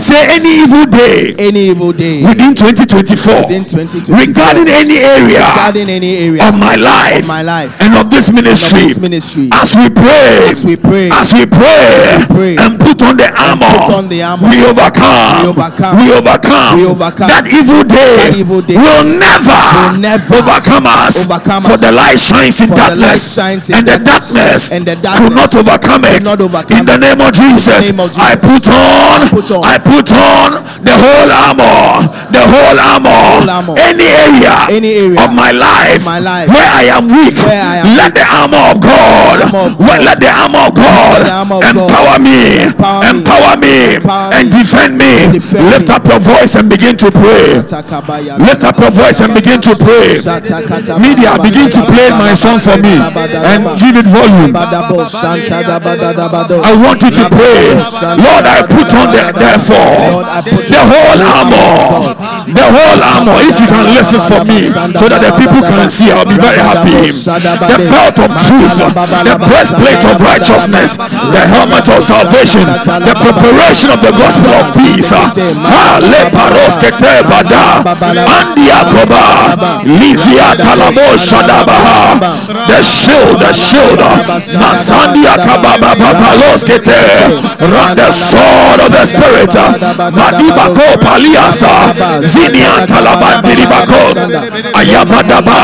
say any evil day
Any evil day
within 2024
within 2024
regarding any area
regarding any area
of my life
of my life
and of this ministry
this ministry
as we pray
As we pray.
as we pray, and put on the armor
put on the armor.
we overcome
We overcome.
we overcome
We overcome.
that evil day,
That evil day
will never,
will never
overcome us
overcome
for
us.
the light shines in
For the
darkness
shines in
and the
darkness.
darkness
And the
could
darkness
not overcome it
not overcome
in the name of Jesus,
name of Jesus.
I put on
put on.
I put on the whole armor the whole armor,
whole armor.
any area
Any area
of my life,
my life
where I am weak
I am
let
weak.
the armor of God,
armor of God.
let the armor of God,
the armor of God.
empower me,
Empower me.
empower me,
Empower
and defend me.
Defend
Lift up your voice and begin to pray. Lift up your voice and begin to pray. Media, begin to play my song for me and give it volume.
Badabo, Santa Dabadabado.
I want you to pray. Lord, I put on the therefore
Lord, I put
the whole armor. The whole armor. If you can listen for me so that the people can see, I'll be very happy. The belt of truth, the breastplate of righteousness, the helmet of salvation, the preparation of the gospel of peace. Ha le paroske te bada. Andia koba. Lizia kalabo shadabaha. The shield, the shield. Masandia kababa babaloske. Run the sword of the spirit. Madibako paliasa. Zinia talabandiribako. Ayabadaba.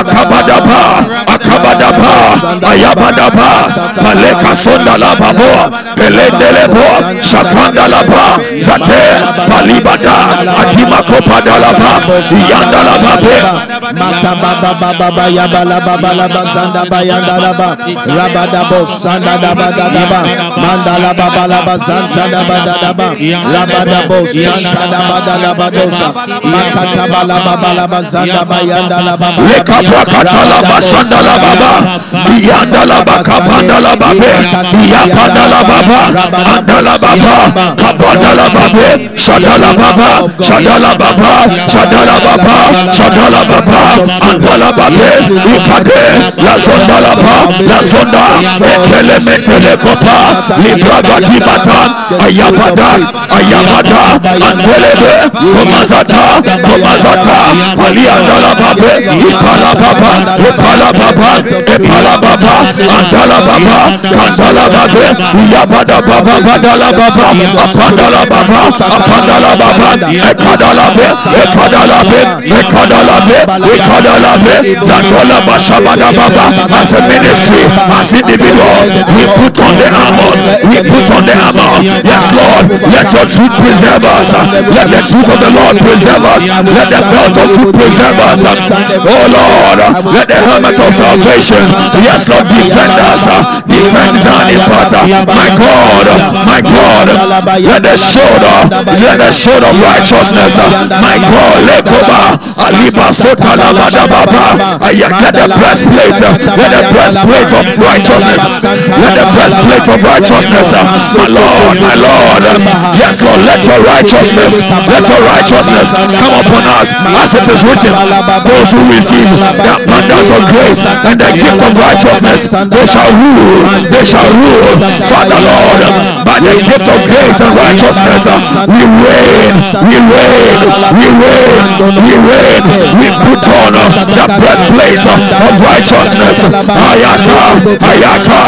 Akabadaba. Akabadaba. Ayabadaba. Paleka sonda la babo. Pelendele bo. Shakanda la ba. Zate. Palibada. Akimako padalaba. Yanda la babe.
Makababa baba yabala baba la bazanda bayanda la ba rabada bo sanda da ba da da ba mandala baba. La bazanta da ba da da ba rabada bo sanda da ba da la ba dosa makata bala baba. La bazanda bayanda la baba.
Leka prakata la basanda la baba. Yanda la bakabanda la babe. Yapanda la baba. Anda Shadala Baba, Kabadala Babe, Shadala Baba, Shadala Baba, Shadala Baba, Shadala Baba, Andala Babe, Ikade, La Sondala Ba, La Sonda, Ekele Metele Kopa, Libraga Dibata, Ayabada, Ayabada, Andelebe, Komazata, Komazata, Ali Andala Babe, Ipala Baba, Ipala Baba, Ipala Baba, Andala Baba, Kandala Babe, Yabada Baba, Badala Baba, Apandala Baba, Apandala Baba, Ekadala Be, Ekadala Be, Ekadala Be, Ekadala Be, Zandola Bashabada Baba, as a ministry, as individuals, we put on the armor, we put on the armor. Yes, Lord, let your truth preserve us. Let the truth of the Lord preserve us. Let the belt of truth preserve us. Oh Lord, let the helmet of salvation, yes, Lord, defend us. Defend Potter. My God, my God, let the sword, let the sword of righteousness, my God, Lekoba, Aliba Sota Labada Baba, I get the breastplate, let the breastplate of righteousness, let the breastplate of righteousness, my Lord, my Lord, yes, Lord, let your righteousness, let your righteousness come upon us as it is written. Those who receive the abundance of grace and the gift of righteousness, they shall rule, they shall rule. Father Lord, by the gift of grace and righteousness, we reign, we reign, we reign, we reign, we put on the breastplate of righteousness. Ayaka, Ayaka,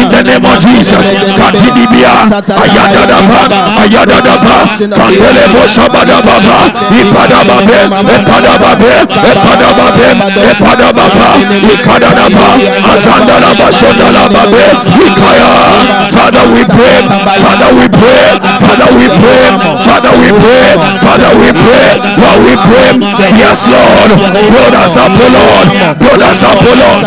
In the name of Jesus. Father, we pray, Father, we pray, Father, we pray, Father, we pray, Father, we pray, Lord, we pray, yes, Lord, build us up, O Lord, build us up, O Lord.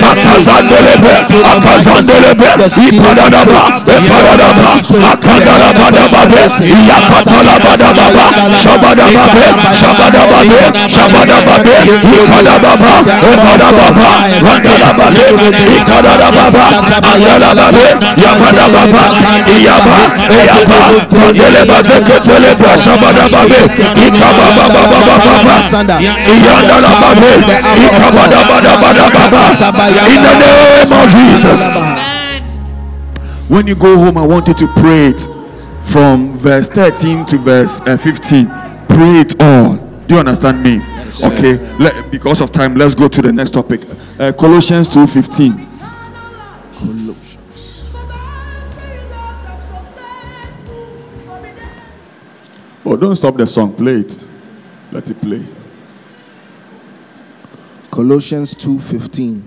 Akazandelebe, Akazandelebe, Ipadadaba, Epadadaba, Akandalabadababe, Yakatalabadababa, Shabadababe, Shabadababe, Shabadababe, Ikadababa, In the name of Jesus. When you go home, I want you to pray it from verse 13 to verse uh, 15. Pray it all. Do you understand me? okay. Let, because of time, let's go to the next topic. Uh, Colossians 2:15. Oh, don't stop the song. Play it. Let it play.
Colossians 2:15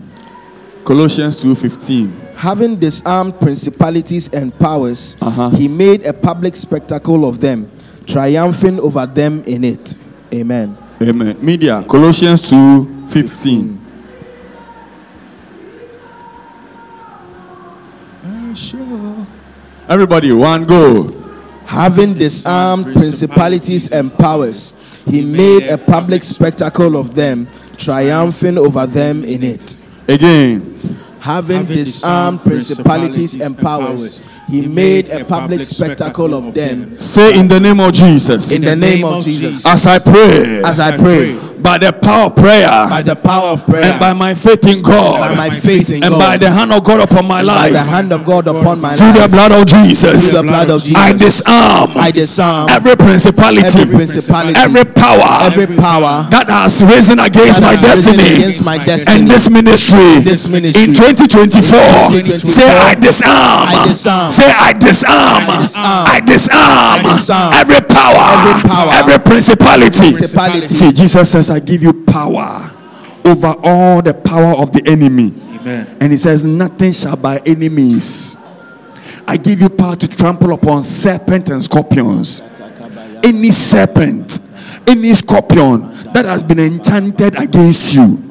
Colossians 2:15.
Having disarmed principalities and powers,
Uh-huh.
he made a public spectacle of them, triumphing over them in it. Amen.
Amen. Media. Colossians 2:15. Everybody, one go.
Having disarmed principalities and powers, he made a public spectacle of them, triumphing over them in it.
Again.
Having disarmed principalities and powers, he made a public spectacle of them.
Say in the name of Jesus.
In the name of Jesus.
As I pray,
As I pray,
by the power of prayer,
by the power of prayer,
and by my faith in God,
by my faith in
and
God,
by the hand of God upon my life,
by the
life,
hand of God upon my
through the blood of Jesus,
through the blood of Jesus,
I disarm
I disarm
every principality,
every principality,
every power
every power
that has risen against my
that has risen
destiny.
against my destiny.
And this ministry.
This ministry.
in 2024.
2024.
Say I disarm.
I disarm.
Say I disarm.
I disarm.
I disarm. Every power,
Every power.
every principality.
Principality.
See, Jesus says, "I give you power over all the power of the enemy."
Amen.
And he says, Nothing shall by any means. I give you power to trample upon serpent and scorpions. Any serpent, any scorpion that has been enchanted against you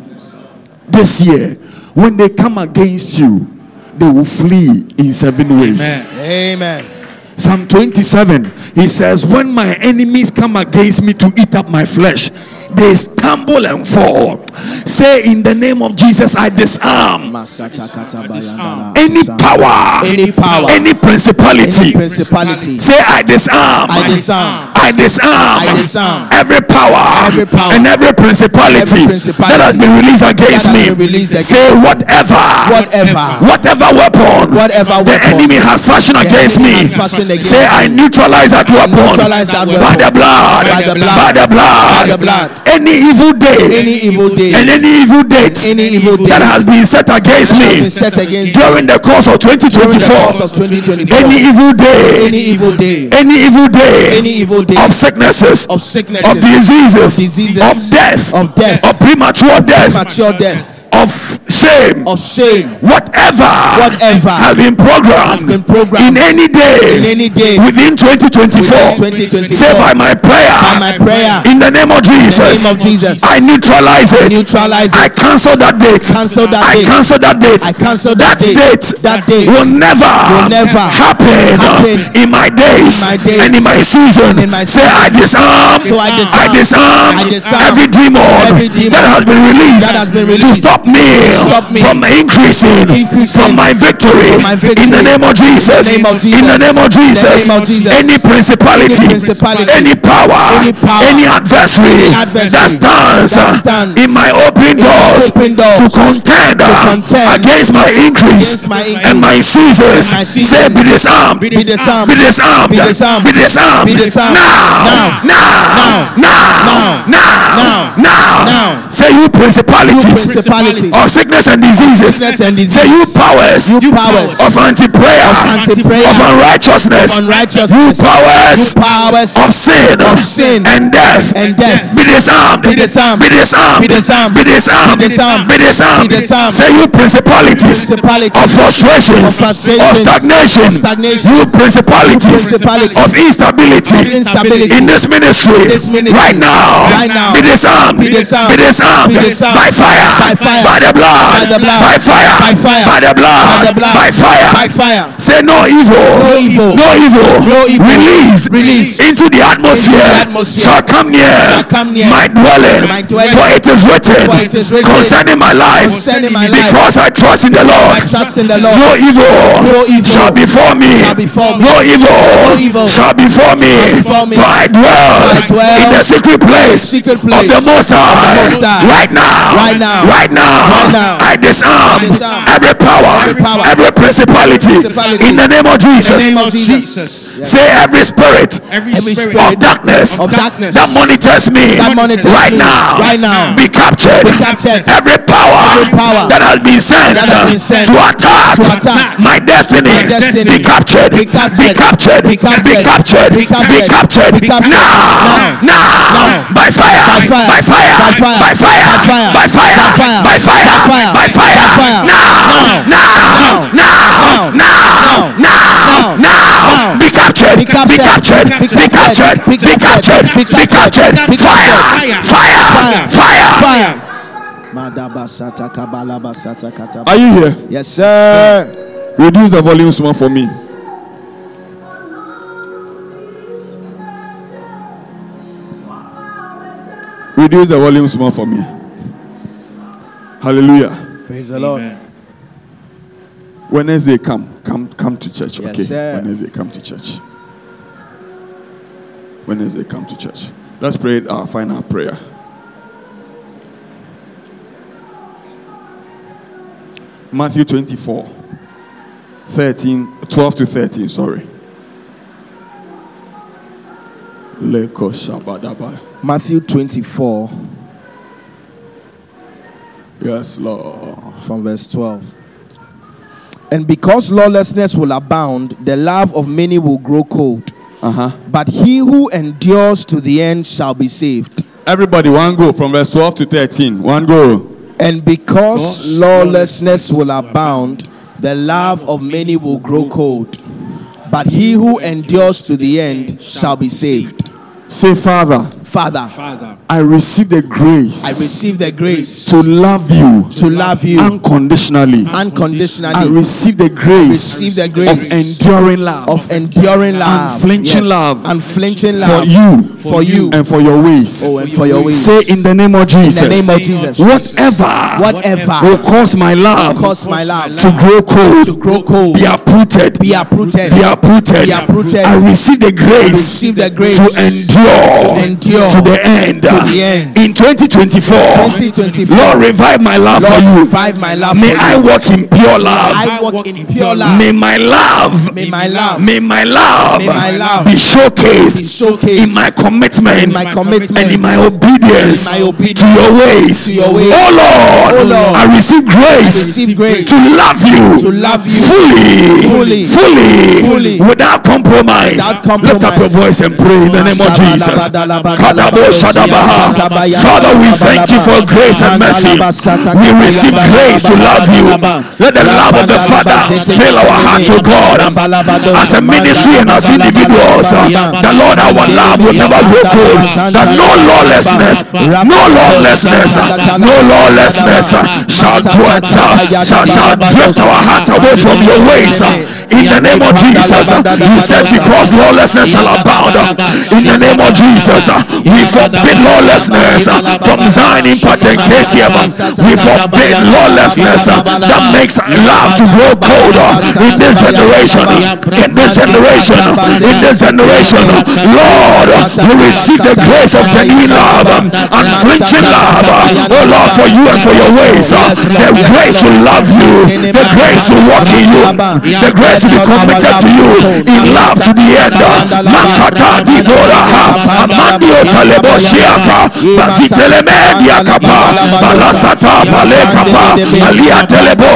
this year, when they come against you, they will flee in seven ways.
Amen.
Amen.
Psalm 27, he says, When my enemies come against me to eat up my flesh, they stumble and fall. Say in the name of Jesus, I disarm any power,
Any power.
any principality.
Any principality.
Say I disarm.
I disarm.
I disarm.
I disarm.
every power,
Every power.
and every principality,
Every principality
that has been released against me.
released against
Say whatever,
Whatever.
whatever weapon,
Whatever
the
weapon
enemy has fashioned
the
against me.
fashioned against
Say I neutralize that weapon
neutralize that
by
weapon.
the blood,
By the blood.
by the blood,
By the blood.
Any evil day,
Any evil day.
and any evil date,
Any evil day
that has been set against me
set against
during the course of
during the course
2024.
of 2024.
Any evil day,
Any evil day.
any evil day,
Any evil day.
of sicknesses,
Of sicknesses.
of diseases,
diseases,
of death,
of death,
of premature death,
Premature death.
Of shame,
Of shame.
whatever,
Whatever
has been programmed,
has been programmed
in any day,
in any day
within 2024.
within 2024.
Say by my prayer,
By my prayer.
in the name of Jesus,
name of Jesus.
I neutralize it.
Neutralize
I cancel that date.
Cancel that
I cancel that date.
I cancel that date.
date.
That date
will never,
will never
happen,
happen
in my days,
in my days
and in my season.
in my
Say I disarm.
So I disarm.
I disarm,
I disarm
every demon,
every demon
that has been released,
that has been
to
released
stop me,
stop me
from increasing,
increasing
from my victory,
from my victory.
in the name of Jesus.
In the name of Jesus. In the name of Jesus.
Any principality,
Any principality,
any power,
any power,
any adversary,
any adversary
that stands,
that
uh,
stands
in my open doors,
open doors
to contend, uh,
contend
against my increase,
against my increase
and my seasons.
my seasons.
Say, be disarmed,
Be disarmed.
be disarmed,
Be disarmed.
be disarmed,
Be disarmed.
now,
Now.
now, now,
Now.
now,
Now.
now.
Now.
Say, you principalities,
principalities
of sickness and diseases,
Sickness and
say, you powers,
You powers
of anti-prayer,
anti-prayer,
of unrighteousness,
of unrighteousness,
you powers
powers
of sin,
of sin
and death,
and death.
be disarmed,
Be disarmed.
be disarmed,
Be disarmed.
be disarmed,
Be disarmed.
be disarmed,
Be disarmed.
Say you principalities,
Principalities
of frustrations,
of frustrations,
of stagnation,
of stagnation.
you principalities,
principalities
of instability,
of instability
in this ministry,
this ministry.
right now,
Right now.
be disarmed,
Be disarmed.
be disarmed,
Be disarmed.
by fire,
By fire.
By the blood,
By the blood.
by fire,
By fire.
by the blood,
By the blood.
by fire,
By fire.
Say no evil,
No evil.
no evil,
No evil.
released,
Released.
into the atmosphere, shall come near,
Shall come near
my dwelling, for it is written,
For it is written
concerning my life,
concerning my life.
because I trust in the Lord.
I trust in the Lord.
No evil, shall befall me.
shall befall me.
No evil, shall befall me. For I dwell, in the secret place,
secret
of the Most High. Right now,
Right now.
right now,
Right now.
I disarm,
I disarm
every power,
every power,
principality,
principality.
in the name of Jesus.
name of Jesus.
Say every spirit,
Every,
Every
spirit,
of darkness, that monitors me right now, be captured. Every power, that has been sent,
that has been sent
to attack, my destiny, be captured,
Be captured.
be captured,
Be captured.
be captured,
Be captured.
be captured,
Be captured.
now,
Now.
now,
Now.
by fire,
By fire.
by fire,
By fire.
by fire,
By fire.
by fire,
By fire.
fire,
By fire.
by fire,
By fire.
now, now, now, now, now, now, now, be captured, be captured, be captured, be captured, be captured, fire, fire, fire.
Fire. Madabasata kabalabasata kataba.
Are you here?
Yes, sir.
Reduce the volume small for me. Reduce the volume small for me. Hallelujah.
Praise the Lord.
Amen.
Wednesday, come, come, come to church.
Yes,
okay.
sir.
Wednesday, come to church. Wednesday, come to church. Let's pray our final prayer. Matthew 24, 13, 12 to 13, sorry. Leko.
Matthew 24
Yes, Lord.
from verse 12. And because lawlessness will abound, the love of many will grow cold.
Uh huh.
But he who endures to the end shall be saved.
Everybody, one go from verse 12 to 13. One go.
And because lawlessness will abound, the love of many will grow cold. But he who endures to the end shall be saved.
Say, Father,
Father,
Father,
I receive the grace.
I receive the grace
to love you
to love you
unconditionally. I
unconditionally.
receive the grace
Receive the grace
of enduring love
of enduring love,
Unflinching love.
unflinching love for
you
for you,
and for your ways.
oh, and for your ways.
Say in the name of Jesus.
In the name of Jesus,
Whatever
whatever
will cause my love
cause my love
to grow cold,
to grow cold,
be uprooted,
be uprooted,
be uprooted.
Be uprooted.
I receive the grace
receive the grace
to endure,
to endure
to the end.
to the end.
In 2024,
2024.
Lord, revive my love
Lord,
for you.
revive my love
May
for
I
you.
walk in pure love.
May I walk in pure love.
May my love,
May my love
may my love,
May my love
be showcased,
be showcased
in my commitment,
in my commitment
and in my obedience,
in my obedience
to your ways.
to your ways.
Oh Lord,
Oh Lord,
I receive grace,
receive grace
to love you,
to love you
fully,
fully,
fully,
fully,
without compromise.
without compromise.
Lift up your voice and pray in the name of Jesus. Father, we thank you for grace and mercy. We receive grace to love you. Let the love of the Father fill our heart to God. As a ministry and as individuals, uh, the Lord, our love will never grow cold. That no lawlessness, no lawlessness, uh, no lawlessness uh, shall dwell, shall, shall, shall drift our heart away from your ways. uh, In the name of Jesus, uh, you said because lawlessness shall abound. uh, In the name of Jesus, uh, we forbid lawlessness from Zion KCF. uh, We forbid lawlessness that makes love to grow colder in this generation. In this generation, in this generation, Lord, we receive the grace of genuine love, unflinching love. Oh Lord, for you and for your ways, the grace to love you, the grace to walk in you, the grace to be committed to you in love to the end. Makata Talebo Shiaka, Basiteleme Diakapa, Balasata Palekapa, Alia Telebo.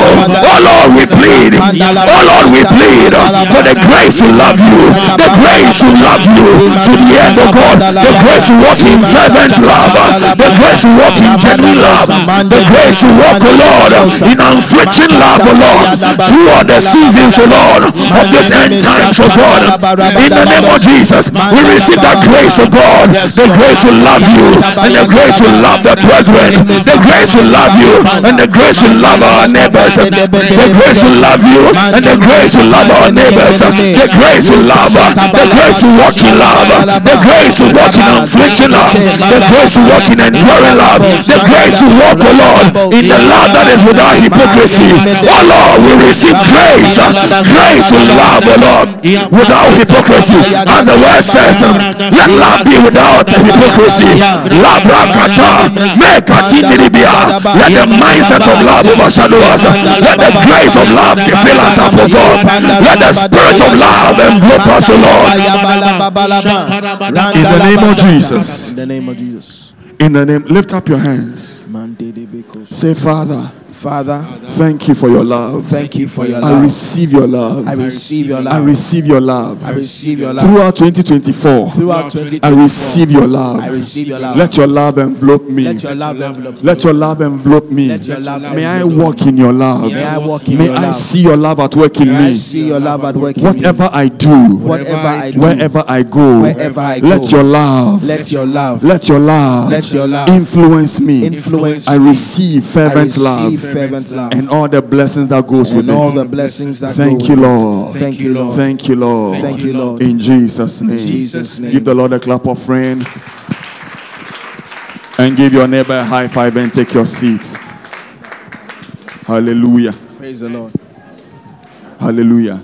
Oh Lord, we plead. Oh Lord, we plead uh, for the grace to love you, the grace to love you to the end, of God, the grace to walk in fervent love, uh, the grace to walk in genuine love, the grace to walk, oh Lord, in unflinching love, oh Lord, through all the seasons, oh Lord, of this end times, oh God. In the name of Jesus, we receive that grace, oh God, the grace to love you, and the grace to love the brethren, the grace to love you, and the grace to love our neighbors, the grace to love you, and the grace to love our neighbors, the grace to love, the grace to walk in love, the grace to walk in unflinching love, the grace to walk in enduring love, the grace to walk, oh Lord, in the love that is without hypocrisy. Oh Lord, we receive grace, grace to love, oh Lord, without hypocrisy. As the word says, um, let love be without hypocrisy. Labrakata, mekatiniribia. Let the mindset of love overshadow us. Let the grace of love fill us up, oh God. Let the spirit of love envelop us, oh Lord.
In
the name of Jesus.
In the name of Jesus.
In the name, lift up your hands. Say, Father,
Father,
thank you for your love.
thank you for your love.
I receive your love.
I receive your love.
I receive your love.
I receive your love.
Throughout 2024,
Throughout 20,
I receive your love.
I receive your love.
Let your love envelop me.
Let your love envelop.
Let your love envelop me.
Let your love
May I walk in your love.
May I walk in
May
your
I
love.
see your love at work in
May I
me.
see your love at work in me.
Whatever I do,
Whatever I do,
wherever I go,
Wherever I go.
let your love,
let your love,
let your love,
Let your love
influence me.
influence
I receive fervent love
fervent love
and all the blessings that goes with
and all the
it.
blessings that
Thank
go
you. Lord.
Thank you, Lord.
Thank you, Lord.
Thank you, Lord.
In Jesus' name.
Jesus' name.
Give the Lord a clap of friend. And give your neighbor a high five and take your seats. Hallelujah.
Praise the Lord.
Hallelujah.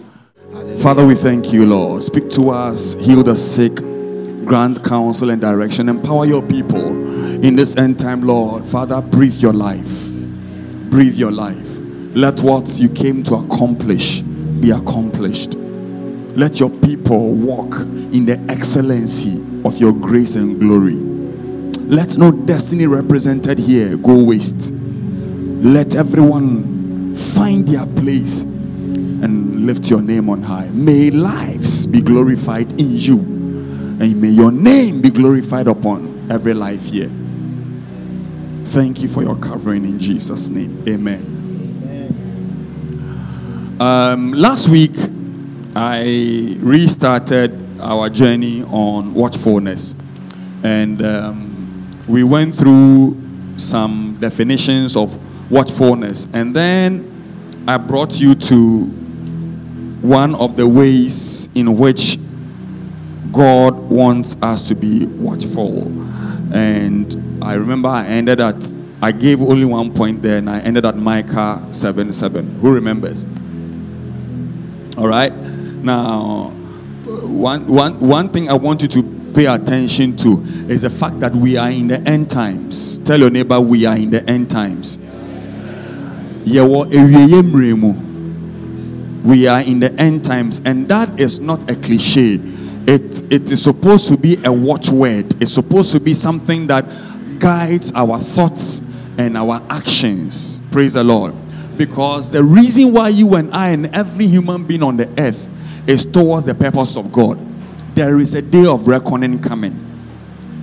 Father, we thank you, Lord. Speak to us, heal the sick, grant counsel and direction, empower your people in this end time, Lord. Father, breathe your life. Breathe your life. Let what you came to accomplish be accomplished. Let your people walk in the excellency of your grace and glory. Let no destiny represented here go waste. Let everyone find their place and lift your name on high. May lives be glorified in you, and may your name be glorified upon every life here. Thank you for your covering in Jesus' name. Amen. Um, last week, I restarted our journey on watchfulness. and um, we went through some definitions of watchfulness, and then I brought you to one of the ways in which God wants us to be watchful. And I remember I ended at, I gave only one point there, and I ended at Micah 7 7. Who remembers? All right. Now, one, one, one thing I want you to pay attention to is the fact that we are in the end times. Tell your neighbor, we are in the end times. We are in the end times, and that is not a cliche. It, it is supposed to be a watchword. It's supposed to be something that guides our thoughts and our actions. Praise the Lord. Because the reason why you and I and every human being on the earth is towards the purpose of God. There is a day of reckoning coming.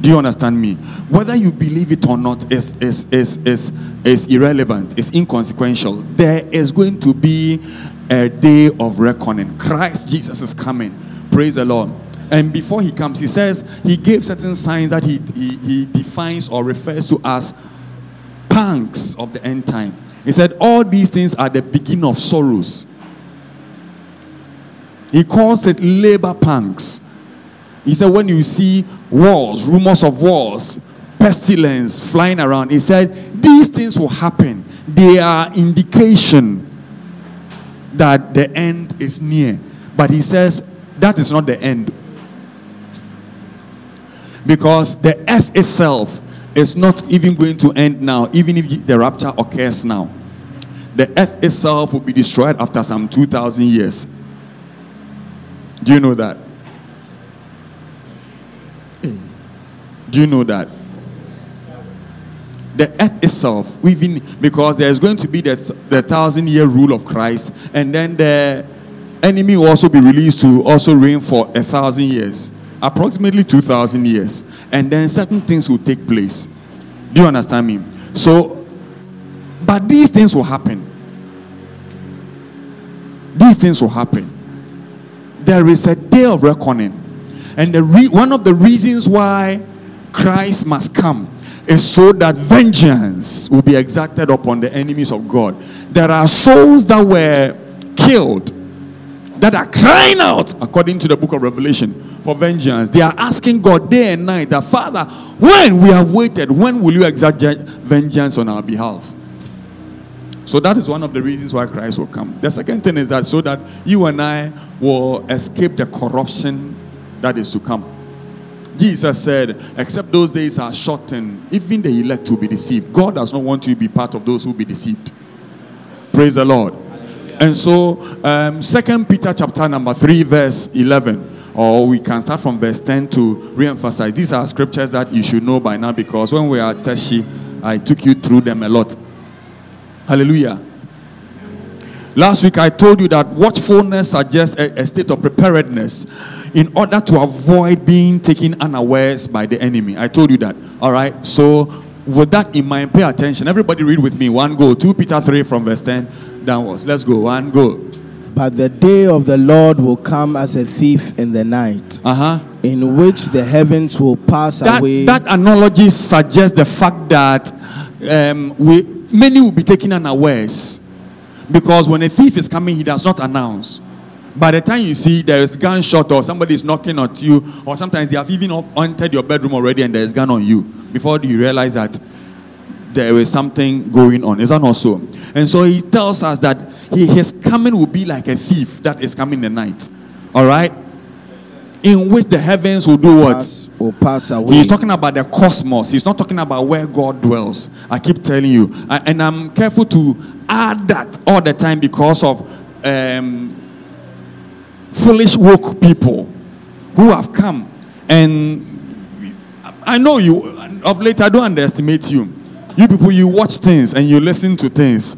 Do you understand me? Whether you believe it or not is, is, is, is, is irrelevant, it's inconsequential. There is going to be a day of reckoning. Christ Jesus is coming. Praise the Lord. And before he comes, he says he gave certain signs that he, he, he defines or refers to as pangs of the end time. He said, All these things are the beginning of sorrows. He calls it labor pangs. He said, When you see wars, rumors of wars, pestilence flying around, he said, These things will happen. They are indication that the end is near. But he says, That is not the end. Because the earth itself is not even going to end now, even if the rapture occurs now. The earth itself will be destroyed after some 2,000 years. Do you know that? Do you know that? The earth itself, even because there's going to be the, the thousand year rule of Christ, and then the enemy will also be released to also reign for a thousand years, approximately 2,000 years, and then certain things will take place. Do you understand me? So, but these things will happen. These things will happen. There is a day of reckoning, and the re- one of the reasons why Christ must come is so that vengeance will be exacted upon the enemies of God. There are souls that were killed that are crying out, according to the book of Revelation, for vengeance. They are asking God day and night that, Father, when we have waited, when will you exact vengeance on our behalf? So that is one of the reasons why Christ will come. The second thing is that so that you and I will escape the corruption that is to come. Jesus said, except those days are shortened, even the elect will be deceived. God does not want you to be part of those who be deceived. Praise the Lord. And so, um, Second Peter chapter number three, verse eleven, or we can start from verse ten to re-emphasize. These are scriptures that you should know by now because when we are at Teshie, I took you through them a lot. Hallelujah. Last week I told you that watchfulness suggests a, a state of preparedness in order to avoid being taken unawares by the enemy. I told you that. All right. So, with that in mind, pay attention. Everybody read with me. One go. 2 Peter 3 from verse 10 downwards. Let's go. One go.
But the day of the Lord will come as a thief in the night,
Uh huh.
in which the heavens will pass
That,
away.
that analogy suggests the fact that um, we, many will be taken unawares. Because when a thief is coming, he does not announce. By the time you see there is gunshot or somebody is knocking at you, or sometimes they have even entered your bedroom already and there is gun on you, before you realize that there is something going on. Is that not so? And so he tells us that he, his coming will be like a thief that is coming in the night. All right? In which the heavens will do what?
pass, will pass away.
He's talking about the cosmos. He's not talking about where God dwells. I keep telling you. I- and I'm careful to add that all the time because of um, foolish woke people who have come. And I know you, of late, I don't underestimate you. You people, you watch things and you listen to things.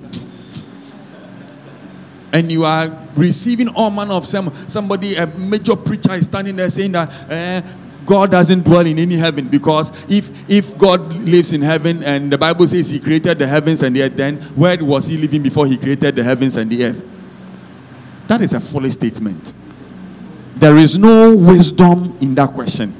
And you are receiving all manner of some somebody, a major preacher is standing there saying that eh, God doesn't dwell in any heaven because if if God lives in heaven and the Bible says He created the heavens and the earth, then where was He living before He created the heavens and the earth? That is a foolish statement. There is no wisdom in that question.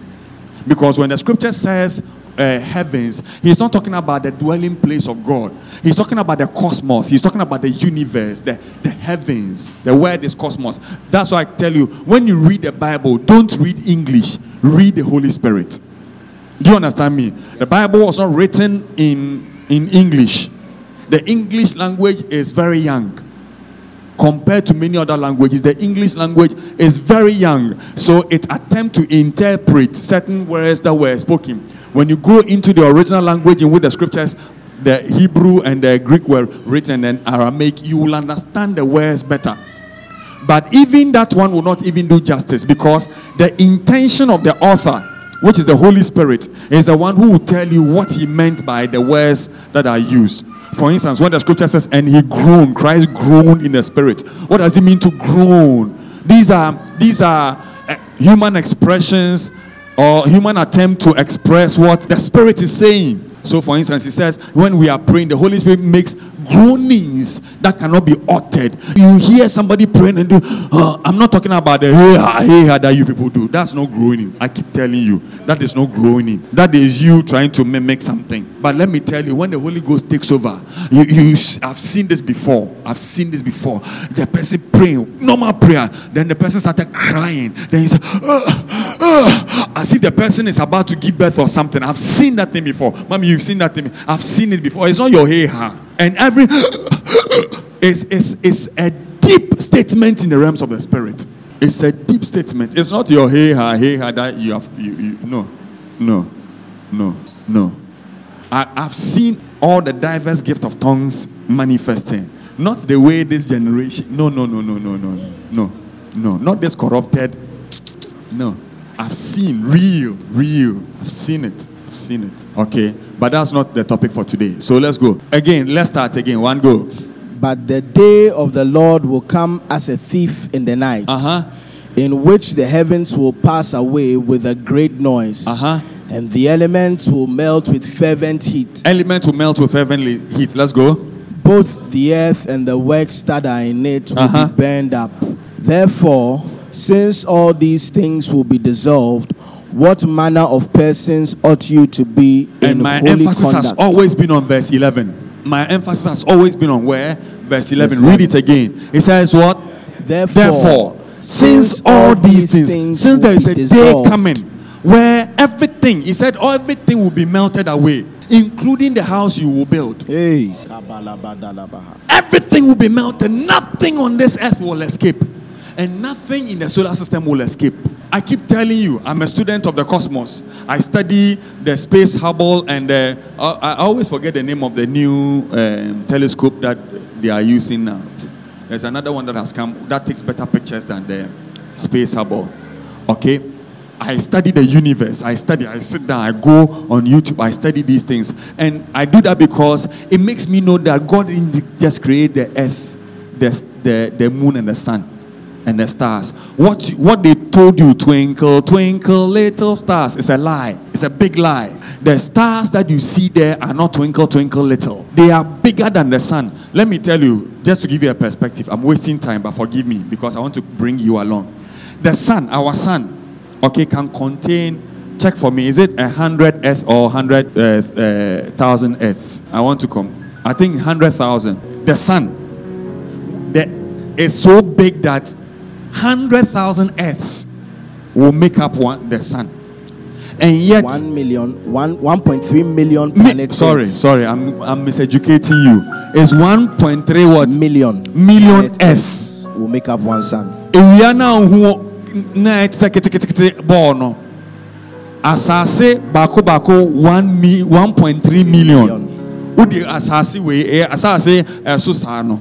Because when the scripture says uh, heavens, he's not talking about the dwelling place of God. He's talking about the cosmos. He's talking about the universe, the, the heavens. The word is cosmos. That's why I tell you when you read the Bible, don't read English, read the Holy Spirit. Do you understand me? The Bible was not written in, in English. The English language is very young compared to many other languages. The English language is very young, so it attempts to interpret certain words that were spoken. When you go into the original language in which the scriptures, the Hebrew and the Greek were written in Aramaic, you will understand the words better. But even that one will not even do justice because the intention of the author, which is the Holy Spirit, is the one who will tell you what he meant by the words that are used. For instance, when the scripture says, and he groaned, Christ groaned in the spirit. What does it mean to groan? These are these are uh, human expressions or human attempt to express what the spirit is saying. So, for instance, he says, when we are praying, the Holy Spirit makes groanings that cannot be uttered. You hear somebody praying and do, uh, I'm not talking about the hey hey ha that you people do. That's not groaning. I keep telling you, that is not groaning. That is you trying to mimic something. But let me tell you, when the Holy Ghost takes over, you, you I've seen this before. I've seen this before. The person praying, normal prayer, then the person started crying. Then he said, uh, uh, as if the person is about to give birth or something. I've seen that thing before. Mommy, you've seen that thing. I've seen it before. It's not your hey ha. And every is is is a deep statement in the realms of the spirit. It's a deep statement. It's not your hey ha hey ha that you have you, you no no no no. I, I've seen all the diverse gift of tongues manifesting. Not the way this generation. No no no no no no no no. Not this corrupted. No. I've seen real, real. I've seen it. I've seen it. Okay. But that's not the topic for today. So let's go. Again, let's start again. One go.
But the day of the Lord will come as a thief in the night,
Uh-huh.
in which the heavens will pass away with a great noise,
Uh-huh.
and the elements will melt with fervent heat.
Element will melt with heavenly heat. Let's go.
Both the earth and the works that are in it will
Uh-huh.
be burned up. Therefore, since all these things will be dissolved, what manner of persons ought you to be in
And my emphasis has always been on verse 11. My emphasis has always been on where? Verse 11.
Verse
Read it again. It says what?
Therefore,
Therefore, since all these things, since there is a day coming where everything, he said, all everything will be melted away, including the house you will build.
Hey.
Everything will be melted. Nothing on this earth will escape. And nothing in the solar system will escape. I keep telling you, I'm a student of the cosmos. I study the space Hubble and the, uh, I always forget the name of the new um, telescope that they are using now. There's another one that has come that takes better pictures than the space Hubble. Okay? I study the universe. I study, I sit down, I go on YouTube, I study these things. And I do that because it makes me know that God didn't just create the earth, the, the, the moon, and the sun, and the stars. What, what they told you, twinkle, twinkle, little stars, is a lie. It's a big lie. The stars that you see there are not twinkle, twinkle, little. They are bigger than the sun. Let me tell you, just to give you a perspective, I'm wasting time, but forgive me because I want to bring you along. The sun, our sun, okay, can contain, check for me, is it a hundred earth or hundred uh, uh, thousand earths? I want to come. I think hundred thousand. The sun the, is so big that hundred thousand earths will make up one the sun. And yet,
One million, one, 1.3 million
mi-
planets.
sorry, sorry, I'm, I'm miseducating you. It's 1.3 what?
Million.
Million
planet
Earth.
will make up one sun.
ewia na ho na ɛte sɛ ketekete bɔɔl no asase baako baako one mi one point three million wodi asase wei ɛyɛ eh, asase eh, ɛso saa no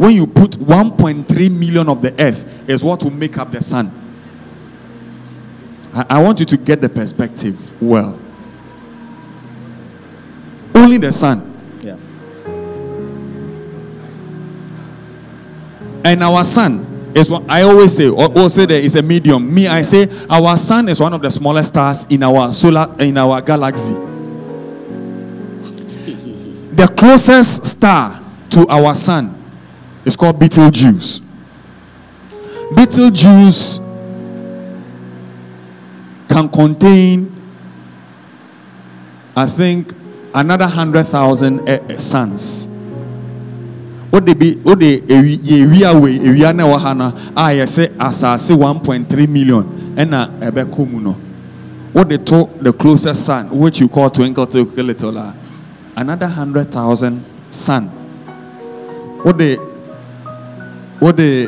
when you put one point three million of the earth is what will make up the sun I, I want you to get the perspective well only the sun
Yeah.
And our sun is what I always say, or or say there is a medium. Me, I say our sun is one of the smallest stars in our solar in our galaxy. The closest star to our sun is called Betelgeuse. Betelgeuse can contain, I think, another hundred thousand eh, eh, sons. What they be? What they ewia way ewia na ɛwɔ ha no a yɛsɛ asase one point three million ɛna ɛbɛkɔ mu. What they told the closest son, which you call twinkle twinkle little, ah, another hundred thousand son. What they what they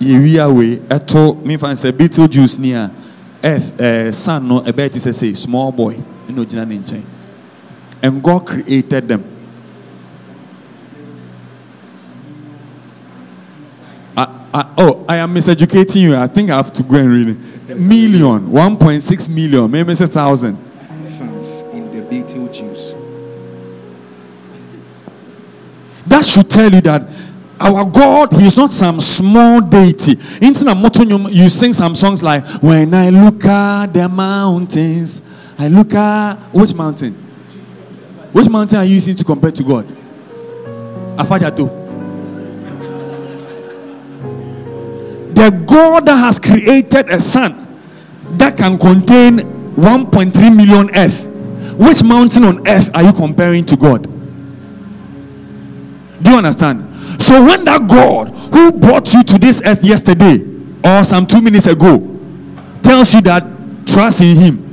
yewia way ɛto me fan sɛ Betelgeuse ni eh, a earth ɛɛ sun no ɛbɛyɛ ti sɛ say small boy ɛna ogyina ne nkyɛn and God created them. I, I, oh, I am miseducating you. I think I have to go and read it. Million, 1.6 million, maybe it's a thousand.
Sons in the Betelgeuse.
That should tell you that our God, He is not some small deity. You sing some songs like When I look at the mountains, I look at which mountain? Which mountain are you using to compare to God? Afadjato. The God that has created a sun that can contain 1.3 million earth. Which mountain on earth are you comparing to God? Do you understand? So when that God who brought you to this earth yesterday or some two minutes ago tells you that trust in him,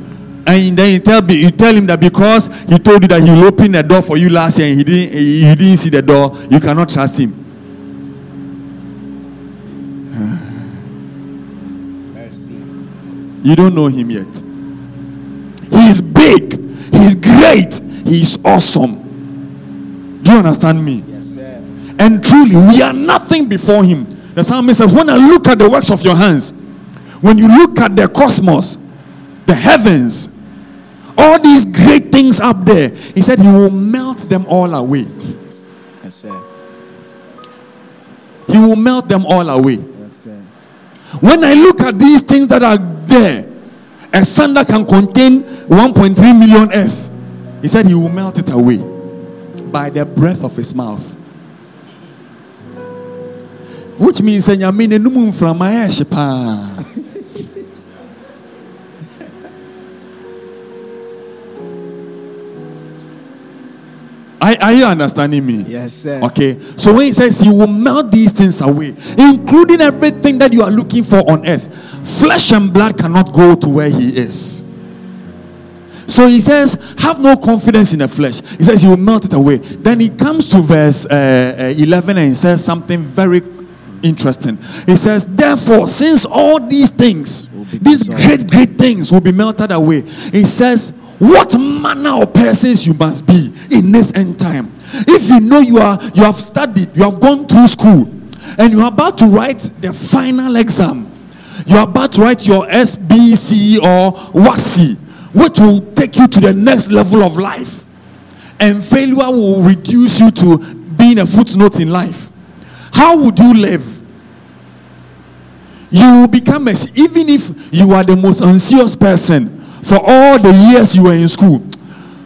and then you tell you tell him that because he told you that he will open the door for you last year and he didn't he didn't see the door, you cannot trust him. Mercy. You don't know him yet. He is big, he is great, he is awesome. Do you understand me? And truly, we are nothing before Him. The psalmist says, When I look at the works of your hands, when you look at the cosmos, the heavens, all these great things up there, He said, He will melt them all away.
Yes, sir.
He will melt them all away.
Yes, sir.
When I look at these things that are there, a sun that can contain 1.3 million earth, He said, He will melt it away by the breath of His mouth. Which means, I mean, a new from my. Are, are you understanding me?
Yes, sir.
Okay. So when he says he will melt these things away, including everything that you are looking for on earth, flesh and blood cannot go to where he is. So he says, have no confidence in the flesh. He says he will melt it away. Then he comes to verse uh, uh, 11 and he says something very interesting. He says, therefore, since all these things, these great, great things will be melted away, he says, what manner of persons you must be in this end time. If you know you are you have studied, you have gone through school, and you are about to write the final exam, you are about to write your SBC or WASSCE, which will take you to the next level of life, and failure will reduce you to being a footnote in life. How would you live? You will become a, even if you are the most anxious person for all the years you were in school.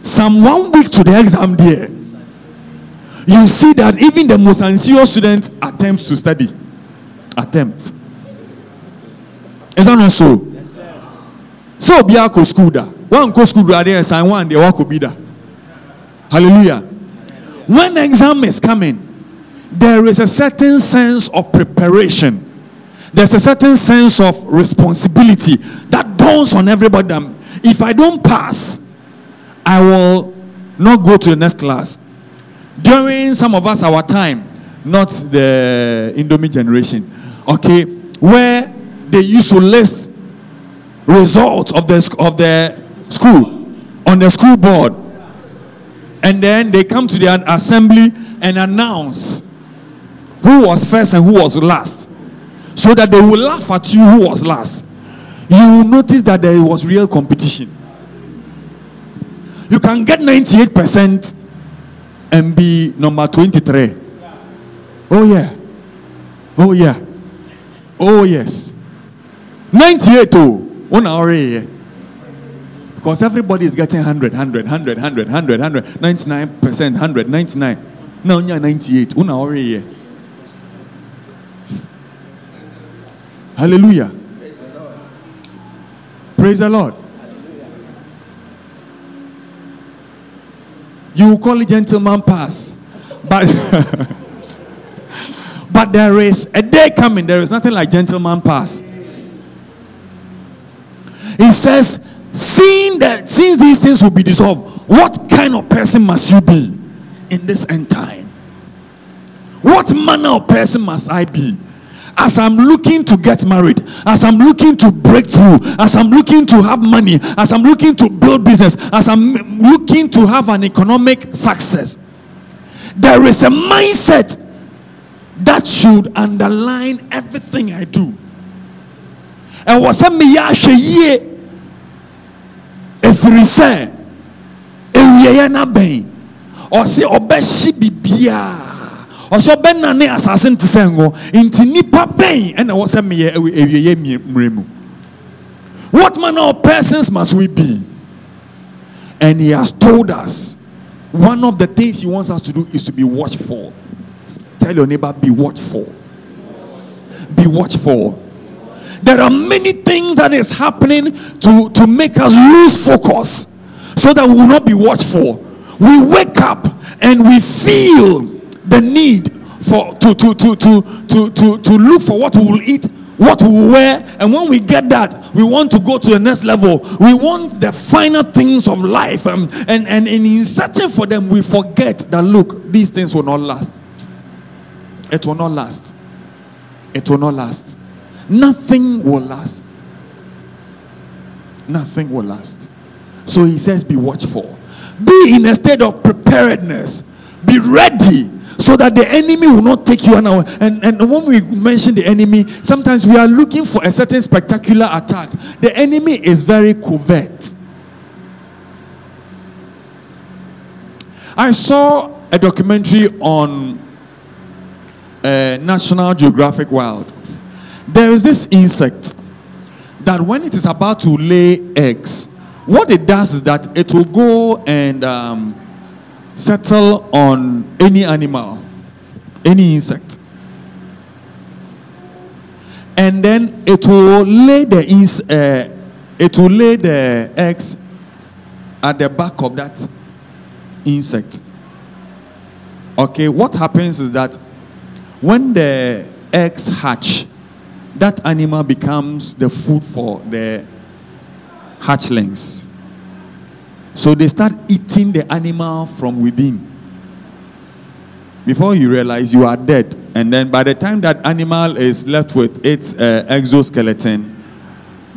Some one week to the exam there, you see that even the most anxious student attempts to study. Attempts. Is that not so? So be a school da. One go school da there sign one they walk be da. Hallelujah. When the exam is coming, there is a certain sense of preparation. There's a certain sense of responsibility that dawns on everybody. If I don't pass, I will not go to the next class. During some of us, our time, not the Indomie generation, okay, where they used to list results of the, of the school on the school board. And then they come to the assembly and announce who was first and who was last. So that they will laugh at you who was last. You will notice that there was real competition. You can get 98% and be number 23. Oh, yeah. Oh, yeah. Oh, yes. 98, oh. Yeah. Because everybody is getting 100, 100, 100, 100, 100, 100, 99%, 100, 99. Now, you're 98. One hour, yeah. Hallelujah. Praise the Lord. Praise the Lord. You call it gentleman pass, but but there is a day coming. There is nothing like gentleman pass. He says, seeing that since these things will be dissolved, what kind of person must you be in this end time? What manner of person must I be? As I'm looking to get married, as I'm looking to break through, as I'm looking to have money, as I'm looking to build business, as I'm looking to have an economic success, there is a mindset that should underline everything I do. And what's a me ye ɛfiri sɛ ewieɛ n'abɛn ɔsi ɔbɛhyi ɔsɛ ɔbɛnane asase sɛ ngo nti nipa bɛn ɛna sɛ meyɛ mu? What manner of persons must we be? And he has told us one of the things he wants us to do is to be watchful. Tell your neighbor be watchful. Be watchful. There are many things that is happening to, to make us lose focus so that we will not be watchful. We wake up and we feel the need for to to to to to to, to look for what we will eat what we will wear and when we get that we want to go to the next level we want the finer things of life um, and and in searching for them we forget that look these things will not last it will not last it will not last Nothing will last. Nothing will last. So he says, Be watchful. Be in a state of preparedness. Be ready so that the enemy will not take you an hour. And, and when we mention the enemy, sometimes we are looking for a certain spectacular attack. The enemy is very covert. I saw a documentary on uh, National Geographic Wild there is this insect that when it is about to lay eggs, what it does is that it will go and um, settle on any animal, any insect. And then it will lay the ins- uh, it will lay the eggs at the back of that insect. Okay, what happens is that when the eggs hatch, that animal becomes the food for the hatchlings. So they start eating the animal from within. Before you realize you are dead. And then by the time that animal is left with its uh, exoskeleton,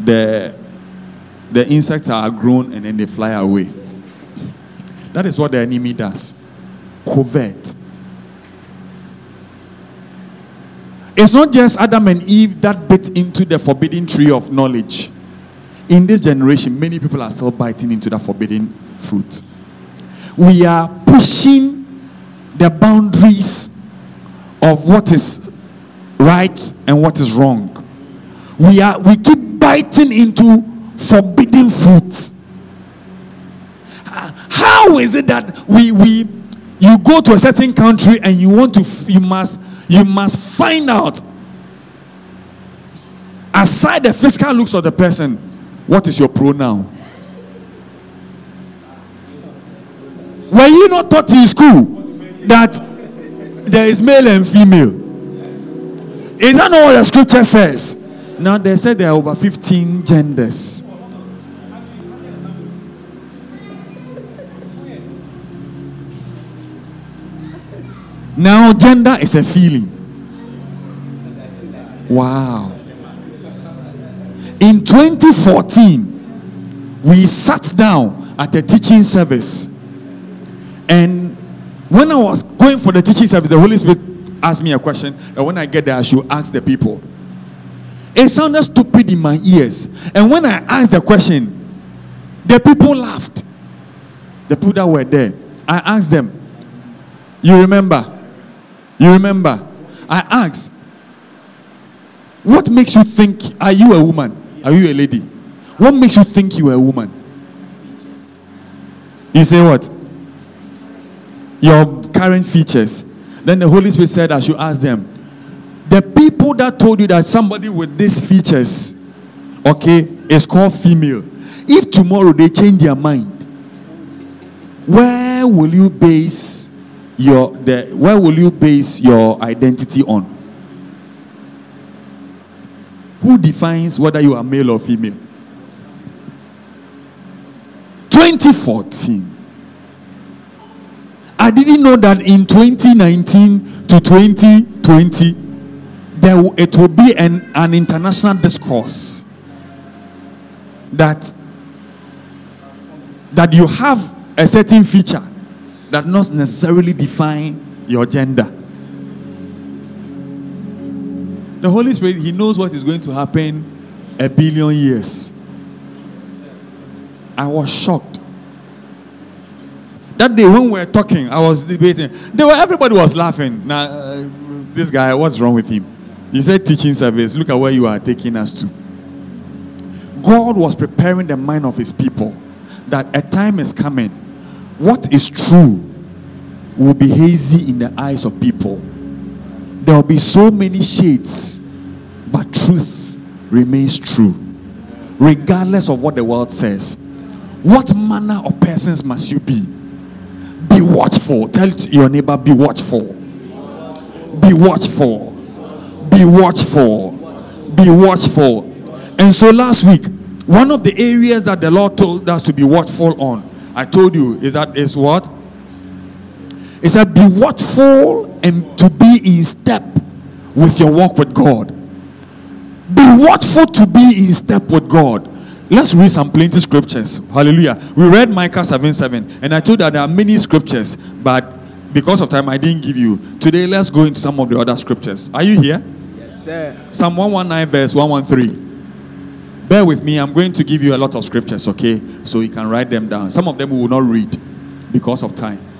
the, the insects are grown and then they fly away. That is what the enemy does. Covert. It's not just Adam and Eve that bit into the forbidden tree of knowledge. In this generation, many people are still biting into that forbidden fruit. We are pushing the boundaries of what is right and what is wrong. We are we keep biting into forbidden fruits. How is it that we we you go to a certain country and you want to you must you must find out, aside the physical looks of the person, what is your pronoun? Were you not taught in school that there is male and female? Is that not what the scripture says? Now they said there are over 15 genders. Now, gender is a feeling. Wow. In 2014, we sat down at a teaching service. And when I was going for the teaching service, the Holy Spirit asked me a question that when I get there, I should ask the people. It sounded stupid in my ears. And when I asked the question, the people laughed. The people that were there. I asked them, You remember? You remember? I asked, What makes you think, are you a woman? Are you a lady? What makes you think you are a woman? You say what? Your current features. Then the Holy Spirit said, I should ask them. The people that told you that somebody with these features, okay, is called female. If tomorrow they change their mind, where will you base your the where will you base your identity on? Who defines whether you are male or female? 2014. I didn't know that in 2019 to 2020 there will- it will be an, an international discourse that that you have a certain feature that not necessarily define your gender. The Holy Spirit, He knows what is going to happen a billion years. I was shocked. That day when we were talking, I was debating. They were, everybody was laughing. Now, uh, this guy, what's wrong with him? You said teaching service. Look at where you are taking us to. God was preparing the mind of his people that a time is coming. What is true will be hazy in the eyes of people. There will be so many shades, but truth remains true, regardless of what the world says. What manner of persons must you be? Be watchful. Tell your neighbor, be watchful. Be watchful. Be watchful. Be watchful. And so last week, one of the areas that the Lord told us to be watchful on, I told you, is that is what? It said, be watchful and to be in step with your walk with God. Be watchful to be in step with God. Let's read some plenty scriptures. Hallelujah. We read Micah 7 7, and I told that there are many scriptures, but because of time, I didn't give you. Today, let's go into some of the other scriptures. Are you here?
Yes, sir.
Psalm 119, verse 113. Bear with me, I'm going to give you a lot of scriptures, okay? So you can write them down. Some of them we will not read because of time.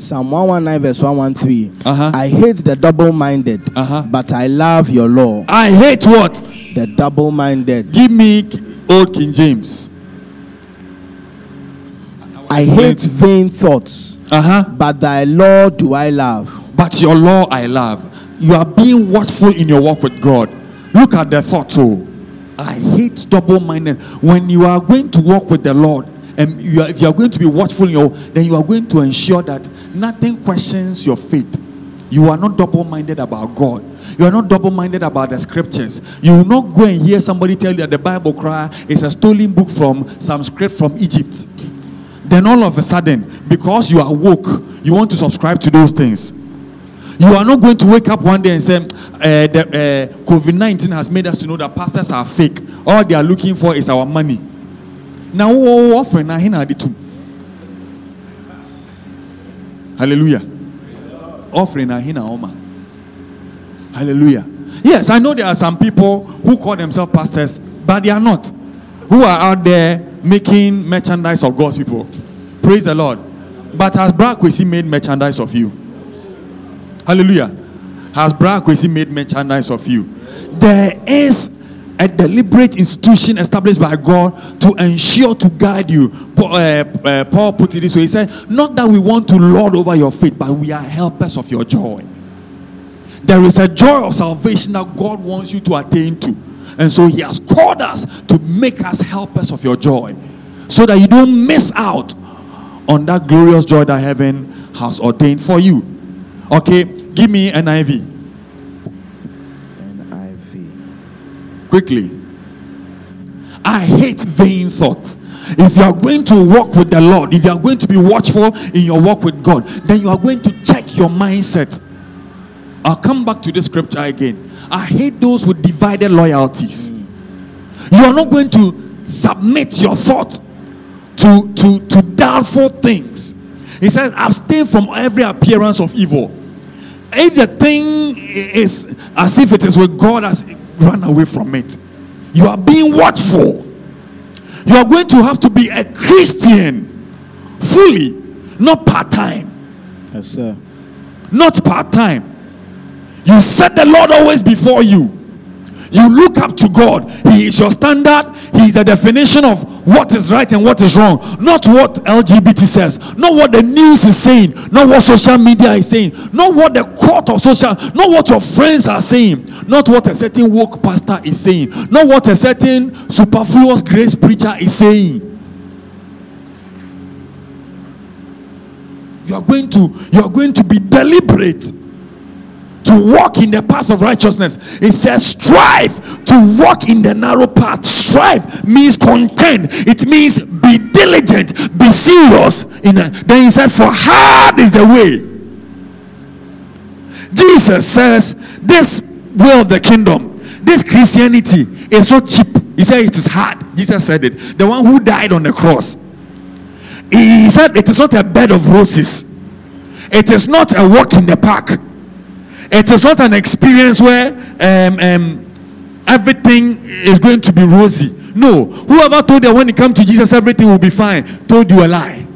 Psalm 119, verse 113.
Uh-huh.
I hate the double minded,
Uh-huh.
but I love your law.
I hate what?
The double minded.
Give me old King James.
I
Explain
hate vain thoughts,
Uh huh.
but thy law do I love.
But your law I love. You are being watchful in your walk with God. Look at the thought too. I hate double minded. When you are going to walk with the Lord, and you are, if you are going to be watchful, then you are going to ensure that nothing questions your faith. You are not double minded about God. You are not double minded about the scriptures. You will not go and hear somebody tell you that the Bible cry is a stolen book from some script from Egypt. Then all of a sudden, because you are woke, you want to subscribe to those things. You are not going to wake up one day and say, uh, the, uh, COVID 19 has made us to know that pastors are fake. All they are looking for is our money. Now, are the two. Hallelujah. Offering, here Oma. Hallelujah. Yes, I know there are some people who call themselves pastors, but they are not. Who are out there making merchandise of God's people. Praise the Lord. But has Brad Kwesi made merchandise of you? Hallelujah. Has Brad Kwesi made merchandise of you? There is a deliberate institution established by God to ensure to guide you. Paul, uh, uh, Paul put it this way: He said, "Not that we want to lord over your faith, but we are helpers of your joy." There is a joy of salvation that God wants you to attain to, and so He has called us to make us helpers of your joy, so that you don't miss out on that glorious joy that heaven has ordained for you. Okay, give me an
NIV.
Quickly. I hate vain thoughts. If you are going to walk with the Lord, if you are going to be watchful in your walk with God, then you are going to check your mindset. I'll come back to this scripture again. I hate those with divided loyalties. You are not going to submit your thought to, to, to doubtful things. He says, abstain from every appearance of evil. If the thing is as if it is with God, as run away from it. You are being watchful. You are going to have to be a Christian fully, not part time.
Yes, sir.
Not part time. You set the Lord always before you. You look up to God. He is your standard. He is the definition of what is right and what is wrong. Not what LGBT says. Not what the news is saying. Not what social media is saying. Not what the court of social. Not what your friends are saying. Not what a certain woke pastor is saying. Not what a certain superfluous grace preacher is saying. you are going to you are going to be deliberate to walk in the path of righteousness. It says strive to walk in the narrow path. Strive means contend. It means be diligent, be serious. In a, then he said, for hard is the way. Jesus says, this of the kingdom, this Christianity is not cheap. He said it is hard. Jesus said it. The one who died on the cross. He said it is not a bed of roses. It is not a walk in the park. It is not an experience where um, um, everything is going to be rosy. No. Whoever told you when you come to Jesus everything will be fine told you a lie.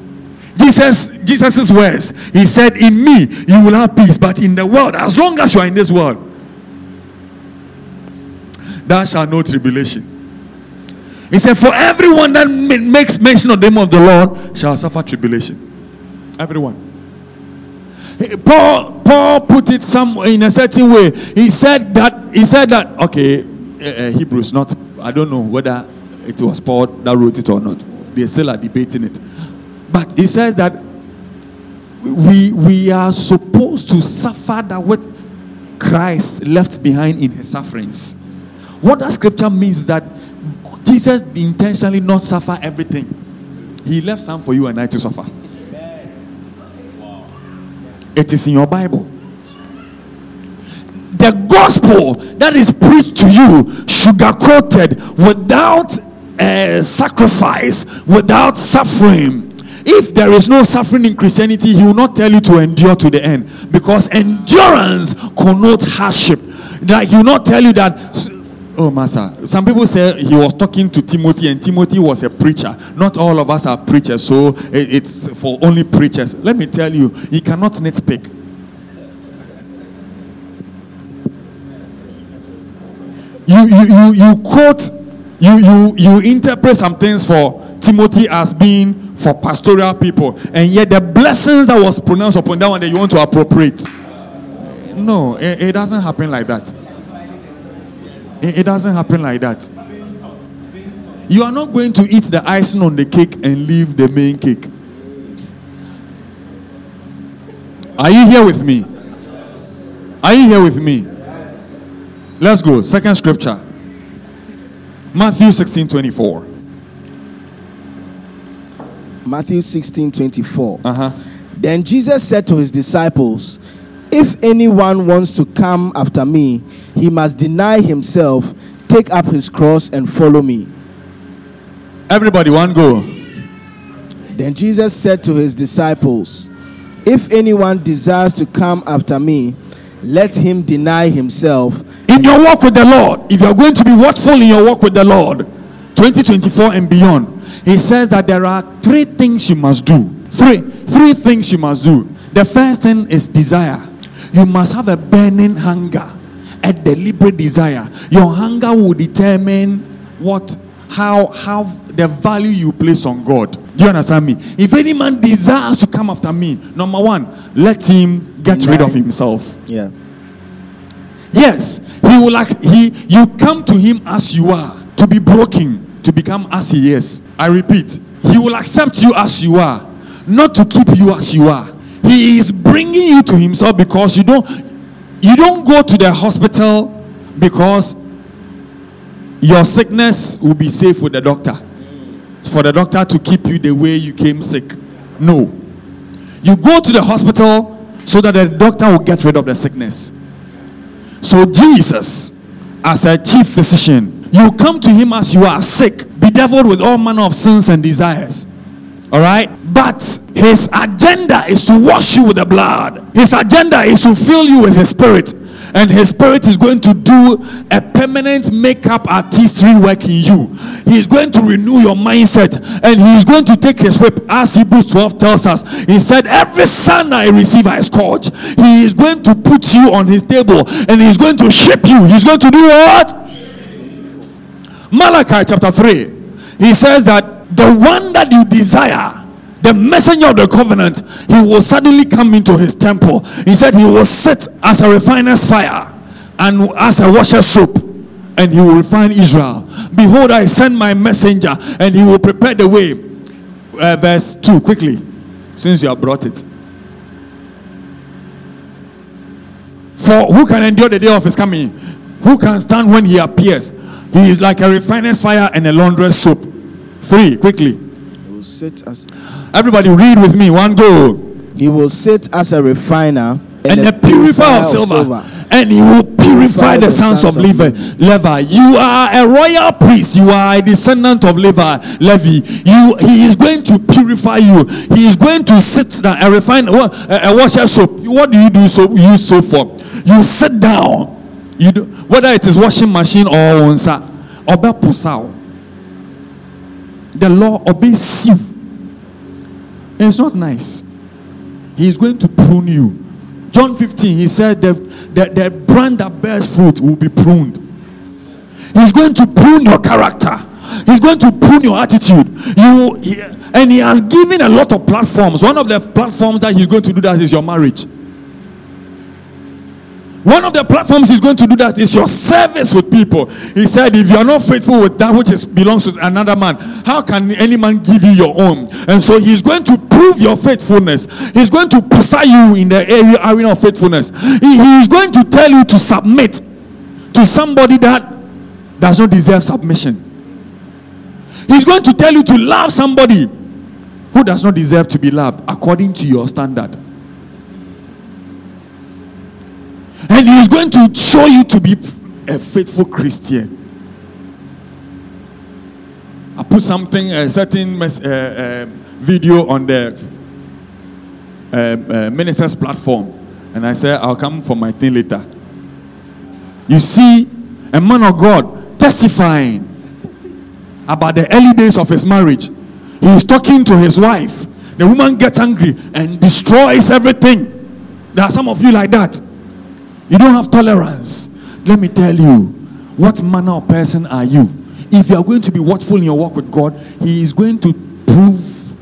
Jesus, Jesus's words. He said, "In me you will have peace, but in the world, as long as you are in this world, thou shalt know tribulation." He said, "For everyone that makes mention of the name of the Lord shall suffer tribulation." Everyone. Paul Paul put it some in a certain way. He said that he said that okay, uh, uh, Hebrews not I don't know whether it was Paul that wrote it or not. They still are debating it. But he says that we we are supposed to suffer that what Christ left behind in his sufferings. What that scripture means that Jesus intentionally not suffer everything. He left some for you and I to suffer. It is in your Bible. The gospel that is preached to you, sugar coated, without uh, sacrifice, without suffering. If there is no suffering in Christianity, he will not tell you to endure to the end because endurance connotes hardship. Like he will not tell you that. Oh, Master. Some people say he was talking to Timothy, and Timothy was a preacher. Not all of us are preachers, so it's for only preachers. Let me tell you, he cannot nitpick. You you you you quote, you you you interpret some things for Timothy as being for pastoral people, and yet the blessings that was pronounced upon that one that you want to appropriate. No, it, it doesn't happen like that. It, it doesn't happen like that. You are not going to eat the icing on the cake and leave the main cake. Are you here with me? Are you here with me? Let's go. Second scripture. Matthew 16 24.
Matthew 16 24.
Uh huh.
Then Jesus said to his disciples, If anyone wants to come after me, he must deny himself, take up his cross, and follow me.
Everybody, one go.
Then Jesus said to his disciples, If anyone desires to come after me, let him deny himself.
In your walk with the Lord, if you're going to be watchful in your walk with the Lord, 2024 and beyond, He says that there are three things you must do. Three, three things you must do. The first thing is desire. You must have a burning hunger, a deliberate desire. Your hunger will determine what, how, how the value you place on God. Do you understand me? If any man desires to come after me, number one, let him get rid of himself.
Yeah.
Yes, he will like he you come to him as you are to be broken to become as he is. I repeat, he will accept you as you are, not to keep you as you are. He is bringing you to himself because you don't you don't go to the hospital because your sickness will be safe with the doctor. For the doctor to keep you the way you came sick. No. You go to the hospital so that the doctor will get rid of the sickness. So Jesus, as a chief physician, you come to him as you are sick, bedeviled with all manner of sins and desires. All right? But his agenda is to wash you with the blood. His agenda is to fill you with his spirit. And his spirit is going to do a permanent makeup artistry work in you. He is going to renew your mindset and he is going to take his whip, as Hebrews 12 tells us. He said, Every son I receive, I scourge. He is going to put you on his table and he's going to shape you. He's going to do what? Malachi chapter 3, he says that the one that you desire the messenger of the covenant, he will suddenly come into his temple. He said he will sit as a refiner's fire and as a washer's soap, and he will refine Israel. Behold, I send my messenger, and he will prepare the way. Uh, verse 2 quickly, since you have brought it. For who can endure the day of his coming? Who can stand when he appears? He is like a refiner's fire and a launderer's soap. Three, quickly.
He will sit as
Everybody read with me. One go.
he will sit as a refiner
And a purifier of silver. And he will purify the sons of Levi. Levi. You are a royal priest. You are a descendant of Levi. Levi. You he is going to purify you. He is going to sit down and refine a, a washer soap. What do you do soap use soap for? You sit down. You do whether it is washing machine or onsa. Obe pusao. The law obeys you. It's not nice. He is going to prune you. John 15, he said that the, the brand that bears fruit will be pruned. He's going to prune your character. He's going to prune your attitude. You he- and he has given a lot of platforms. One of the platforms that he's going to do that is your marriage. One of the platforms he's going to do that is your service with people. He said, if you are not faithful with that which is, belongs to another man, how can any man give you your own? And so he's going to prove your faithfulness. He's going to pursue you in the area, arena of faithfulness. He, he is going to tell you to submit to somebody that does not deserve submission. He's going to tell you to love somebody who does not deserve to be loved according to your standard. And he is going to show you to be a faithful Christian. I put something, a certain uh, uh, video on the uh, uh, minister's platform, and I said, I'll come for my thing later. You see, a man of God testifying about the early days of his marriage. He is talking to his wife. The woman gets angry and destroys everything. There are some of you like that. You don't have tolerance. Let me tell you, what manner of person are you? If you are going to be watchful in your walk with God, He is going to prove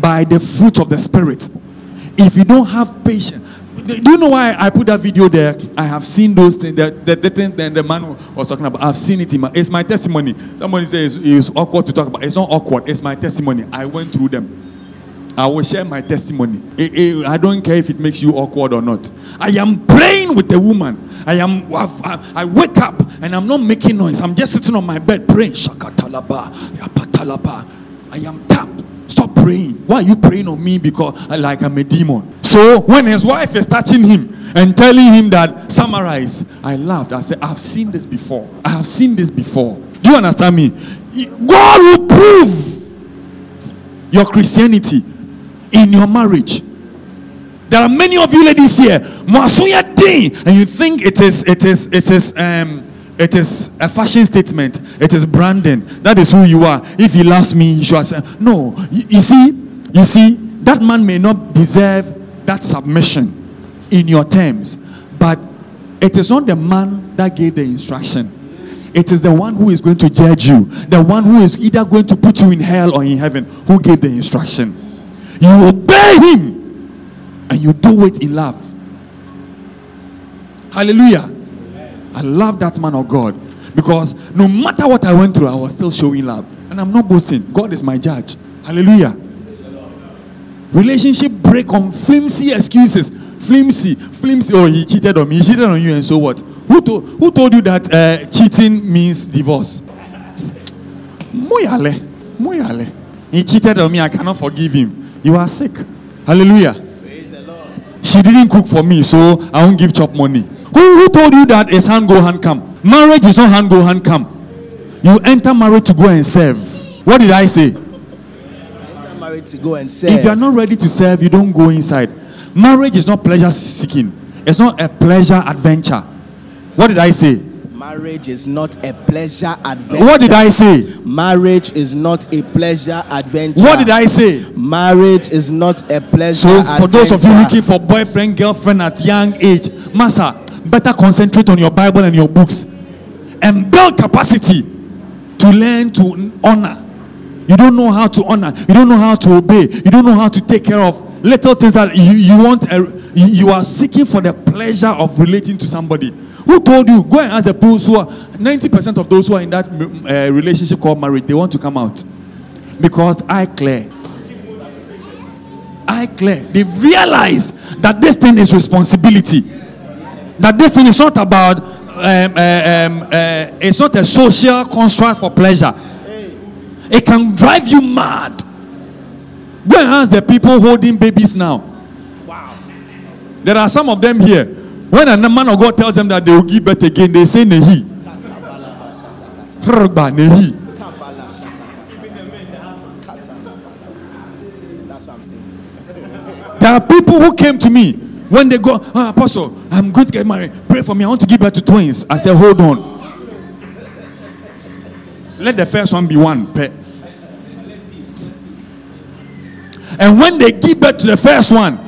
by the fruit of the Spirit. If you don't have patience, do you know why I put that video there? I have seen those things. The, the, the thing that the man was talking about, I've seen it. In my, it's my testimony. Somebody says it's awkward to talk about. It's not awkward. It's my testimony. I went through them. I will share my testimony. I don't care if it makes you awkward or not. I am praying with a woman. I am. I, wake up and I'm not making noise. I'm just sitting on my bed praying. Shakatalaba, yapatalaba. I am tapped. Stop praying. Why are you praying on me? Because I, like I'm a demon. So when his wife is touching him and telling him that summarize, I laughed. I said, I've seen this before. I have seen this before. Do you understand me? God will prove your Christianity in your marriage. There are many of you ladies here, Mwasuya day, and you think it is it is it is um it is a fashion statement. It is branding. That is who you are. If he loves me, he should say, No, you, you see, you see, that man may not deserve that submission in your terms, but it is not the man that gave the instruction. It is the one who is going to judge you, the one who is either going to put you in hell or in heaven, who gave the instruction. You obey him and you do it in love. Hallelujah. I love that man of God because no matter what I went through, I was still showing love. And I'm not boasting. God is my judge. Hallelujah. Relationship break on flimsy excuses. Flimsy, flimsy. Oh, he cheated on me. He cheated on you, and so what? Who told, who told you that uh, cheating means divorce? Moyale. Moyale. He cheated on me. I cannot forgive him. You are sick. Hallelujah. She didn't cook for me, so I won't give chop money. Who, who told you that it's hand go, hand come? Marriage is not hand go, hand come. You enter marriage to go and serve. What did I say?
married to go and serve.
If you are not ready to serve, you don't go inside. Marriage is not pleasure seeking, it's not a pleasure adventure. What did I say?
Marriage is not a pleasure adventure.
What did I say?
Marriage is not a pleasure adventure.
What did I say?
Marriage is not a pleasure adventure.
So, for those of you looking for boyfriend, girlfriend at young age, Master, better concentrate on your Bible and your books and build capacity to learn to honor. You don't know how to honor, you don't know how to obey, you don't know how to take care of little things that you, you want, uh, you, are seeking for the pleasure of relating to somebody. Who told you? Go and ask the those who are 90% of those who are in that uh, relationship called marriage, they want to come out because I clear. I clear. They've realized that this thing is responsibility. that this thing is not about, um, uh, um, uh, it's not a social construct for pleasure. It can drive you mad. And ask the people holding babies now. Wow. There are some of them here. When a man of God tells them that they will give birth again, they say nehi. Nehi. There are people who came to me when they go, "Ah, Apostle, I'm going to get married. Pray for me. I want to give birth to twins. I said, Hold on. Let the first one be one. Pet. And when they give birth to the first one,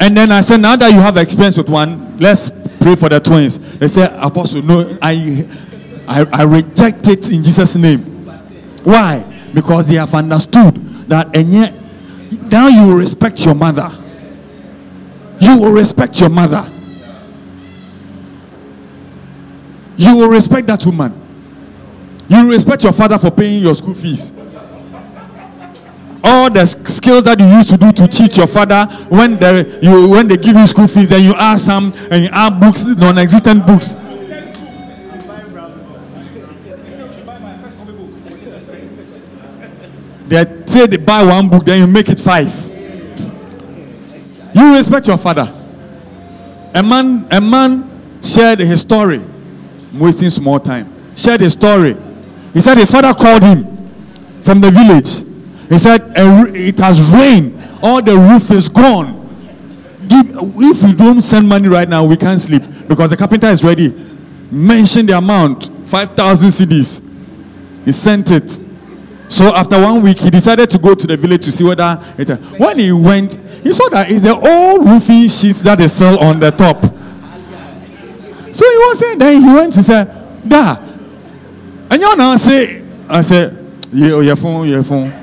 and then I said, Now that you have experience with one, let's pray for the twins. They said, Apostle, no, I, I, I reject it in Jesus' name. Why? Because they have understood that, and yet, now you will respect your mother. You will respect your mother. You will respect that woman. You will respect your father for paying your school fees. All the skills that you used to do to cheat your father when they, you, when they give you school fees, then you ask some and you add books, non existent books. They say they buy one book, then you make it five. You respect your father. A man, a man shared his story. I'm wasting small time. Shared his story. He said his father called him from the village. He said, It has rained, all the roof is gone. If we don't send money right now, we can't sleep because the carpenter is ready. Mention the amount 5,000 cedis. He sent it. So after one week, he decided to go to the village to see whether it. When he went, he saw that it's the old roofing sheets that they sell on the top. So he was saying, then he went to say, Da. And you now say, I said, yeah, oh, your phone, your phone.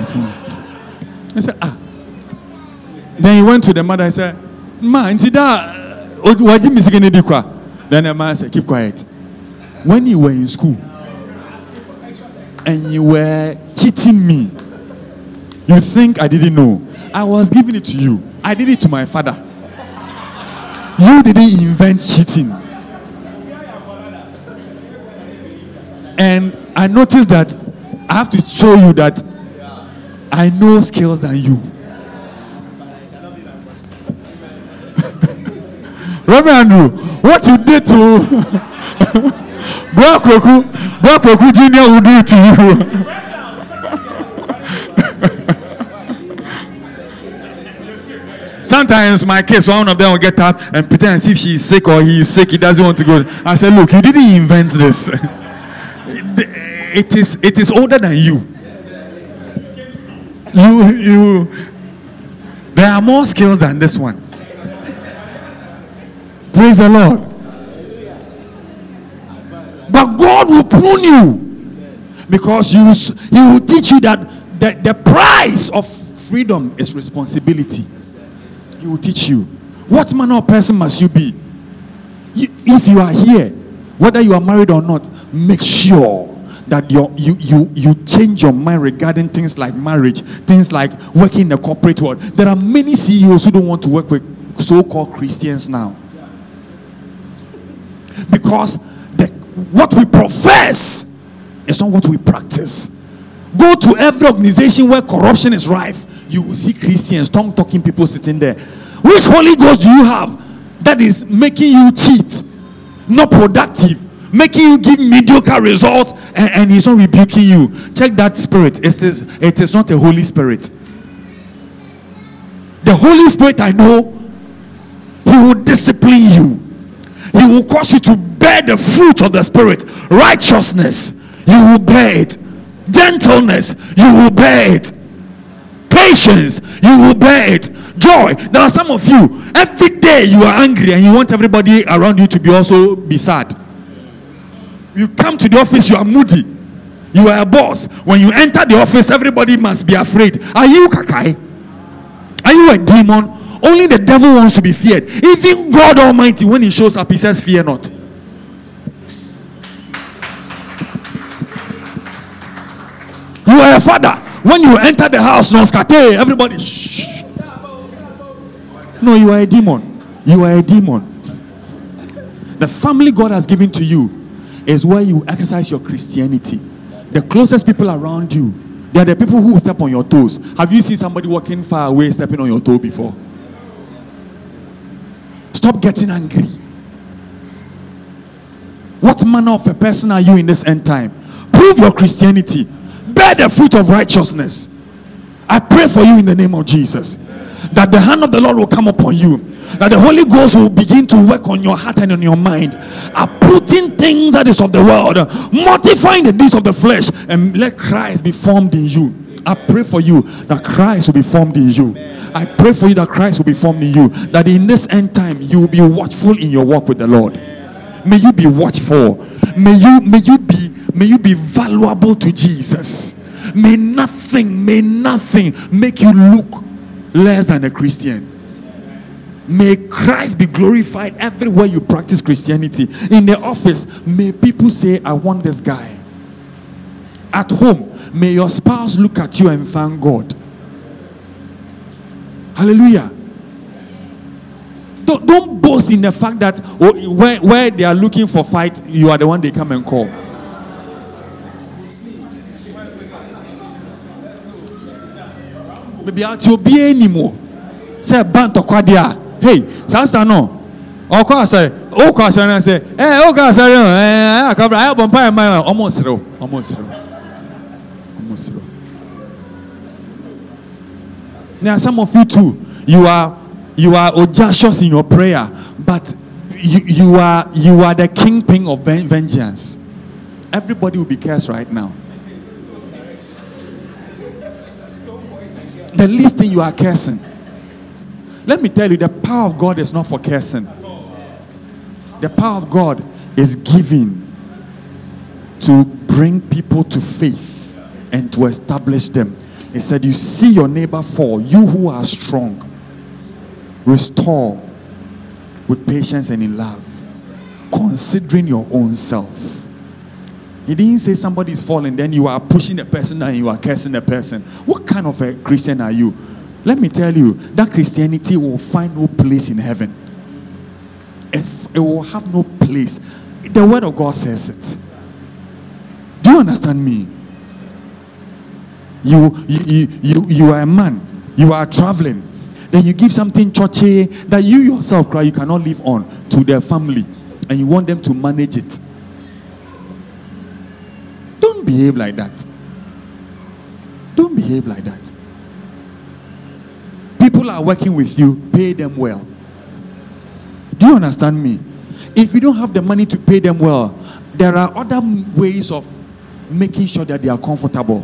I said, ah. Then he went to the mother and said, Ma, nti da, waji mi sikini di kwa. Then the man said, keep quiet. When you were in school, and you were cheating me. You think I didn't know? I was giving it to you. I did it to my father. You didn't invent cheating. And I noticed that I have to show you that I know skills than you. Reverend Andrew, what you did to Bro Kweku, Bro Kweku Junior will do to you. Sometimes my case, one of them will get up and pretend as if she's sick or he is sick, he doesn't want to go. I said, Look, you didn't invent this. it is it is older than you. You you there are more skills than this one. Praise the Lord. But God will prune you because you He will teach you that the, the price of freedom is responsibility. He will teach you what manner of person must you be. If you are here, whether you are married or not, make sure that you, you, you change your mind regarding things like marriage, things like working in the corporate world. There are many CEOs who don't want to work with so called Christians now because the, what we profess is not what we practice. Go to every organization where corruption is rife. You will see Christians, tongue talking people sitting there. Which Holy Ghost do you have that is making you cheat, not productive, making you give mediocre results, and, and He's not rebuking you? Check that spirit. It is, it is not a Holy Spirit. The Holy Spirit, I know, He will discipline you. He will cause you to bear the fruit of the Spirit. Righteousness, you will bear it. Gentleness, you will bear it. Patience, you will bear it. Joy. There are some of you, every day you are angry and you want everybody around you to be also be sad. You come to the office, you are moody. You are a boss. When you enter the office, everybody must be afraid. Are you kakai? Are you a demon? Only the devil wants to be feared. Even God Almighty, when He shows up, He says, Fear not. You are a father. When you enter the house, no scate, everybody. Shh. No, you are a demon. You are a demon. The family God has given to you is where you exercise your Christianity. The closest people around you, they are the people who step on your toes. Have you seen somebody walking far away stepping on your toe before? Stop getting angry. What manner of a person are you in this end time? Prove your Christianity. Bear the fruit of righteousness. I pray for you in the name of Jesus that the hand of the Lord will come upon you, that the Holy Ghost will begin to work on your heart and on your mind, uprooting things that is of the world, mortifying the deeds of the flesh, and let Christ be formed in you. I pray for you that Christ will be formed in you. I pray for you that Christ will be formed in you. That in this end time you will be watchful in your walk with the Lord. May you be watchful. May you may you be may you be valuable to Jesus. May nothing, may nothing make you look less than a Christian. May Christ be glorified everywhere you practice Christianity. In the office, may people say, I want this guy. At home, may your spouse look at you and thank God. Hallelujah. Don't, don't boast in the fact that oh, where, where they are looking for fight, you are the one they come and call. Maybe at your be anymore. Say bant or Hey, Sasta no. ọkọ asọrọ ọkọ asọrọ náà sẹ ẹ eh, ọkọ asọrọ náà ẹ eh, ẹ eh, akabra ẹ bọ mpa maa ọmọ sẹrẹ ọmọ sẹrẹ ọmọ sẹrẹ. Now some of you too, you are you are audacious in your prayer, but you, you are you are the kingpin of vengeance. Everybody will be cursed right now. The least thing you are cursing. Let me tell you, the power of God is not for cursing. The power of God is given to bring people to faith and to establish them. He said, You see your neighbor fall, you who are strong, restore with patience and in love, considering your own self. He didn't say somebody is falling, then you are pushing the person and you are cursing the person. What kind of a Christian are you? Let me tell you, that Christianity will find no place in heaven. It, it will have no place. The word of God says it. Do you understand me? You, you, you, you, are a man, you are traveling, then you give something churchy that you yourself cry you cannot live on to their family, and you want them to manage it. Don't behave like that. Don't behave like that. People are working with you, pay them well. Do you understand me? If you don't have the money to pay them well, there are other ways of making sure that they are comfortable.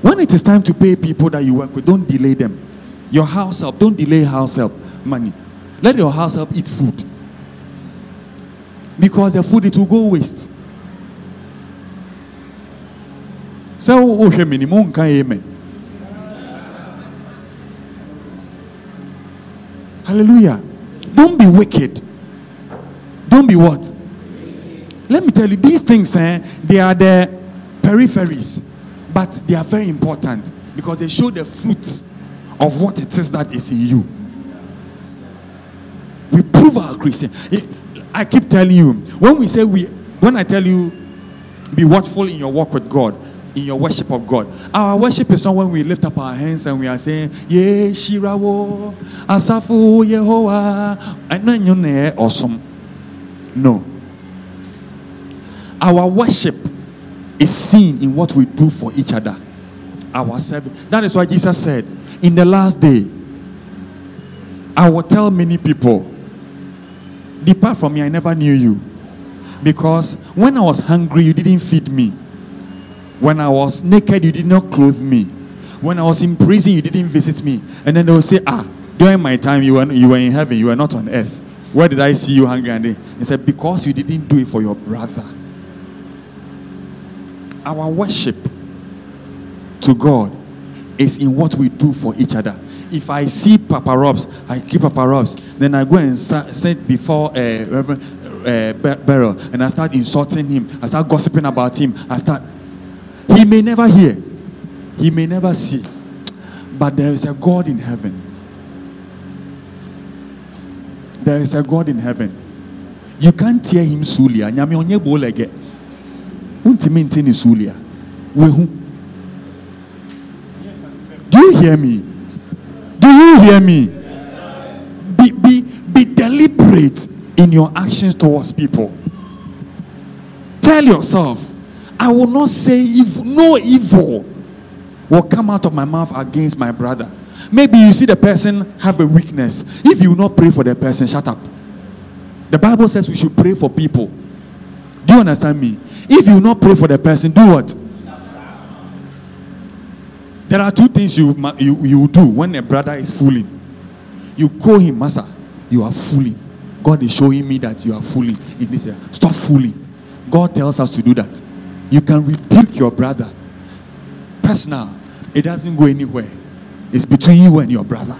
When it is time to pay people that you work with, don't delay them. Your house help, don't delay house help money. Let your house help eat food. Because the food it will go waste. So, oh, minimum amen. Hallelujah. Don't be wicked. Don't be what? Let me tell you, these things, eh, they are the peripheries, but they are very important because they show the fruits of what it is that is in you. We prove our Christian. I keep telling you, when we say we, when I tell you, be watchful in your walk with God, in your worship of God. Our worship is not when we lift up our hands and we are saying, Ye Shirawo, Asafu Yehoah, and then you awesome. No. Our worship is seen in what we do for each other. Our service. That is why Jesus said, In the last day, I will tell many people, Depart from me, I never knew you. Because when I was hungry, you didn't feed me. When I was naked, you did not clothe me. When I was in prison, you didn't visit me. And then they will say, Ah, during my time, you were, you were in heaven, you were not on earth. Where did I see you hungry? And they, he said, Because you didn't do it for your brother. Our worship to God is in what we do for each other. If I see Papa Robs, I keep Papa Robs, then I go and sit before uh, Reverend uh, Beryl and I start insulting him. I start gossiping about him. I start he may never hear, he may never see, but there is a God in heaven. There is a God in heaven. You can't tear him sulia. Nyame onye bo lege. Untimi nti ni sulia. Wehu. Do you hear me? Do you hear me? Be, be, be deliberate in your actions towards people. Tell yourself, I will not say if no evil will come out of my mouth against my brother. Maybe you see the person have a weakness. If you not pray for the person, shut up. The Bible says we should pray for people. Do you understand me? If you not pray for the person, do what? There are two things you, you, you do when a brother is fooling. You call him, Master, you are fooling. God is showing me that you are fooling in this area. Stop fooling. God tells us to do that. You can rebuke your brother. Personal. It doesn't go anywhere. It's between you and your brother.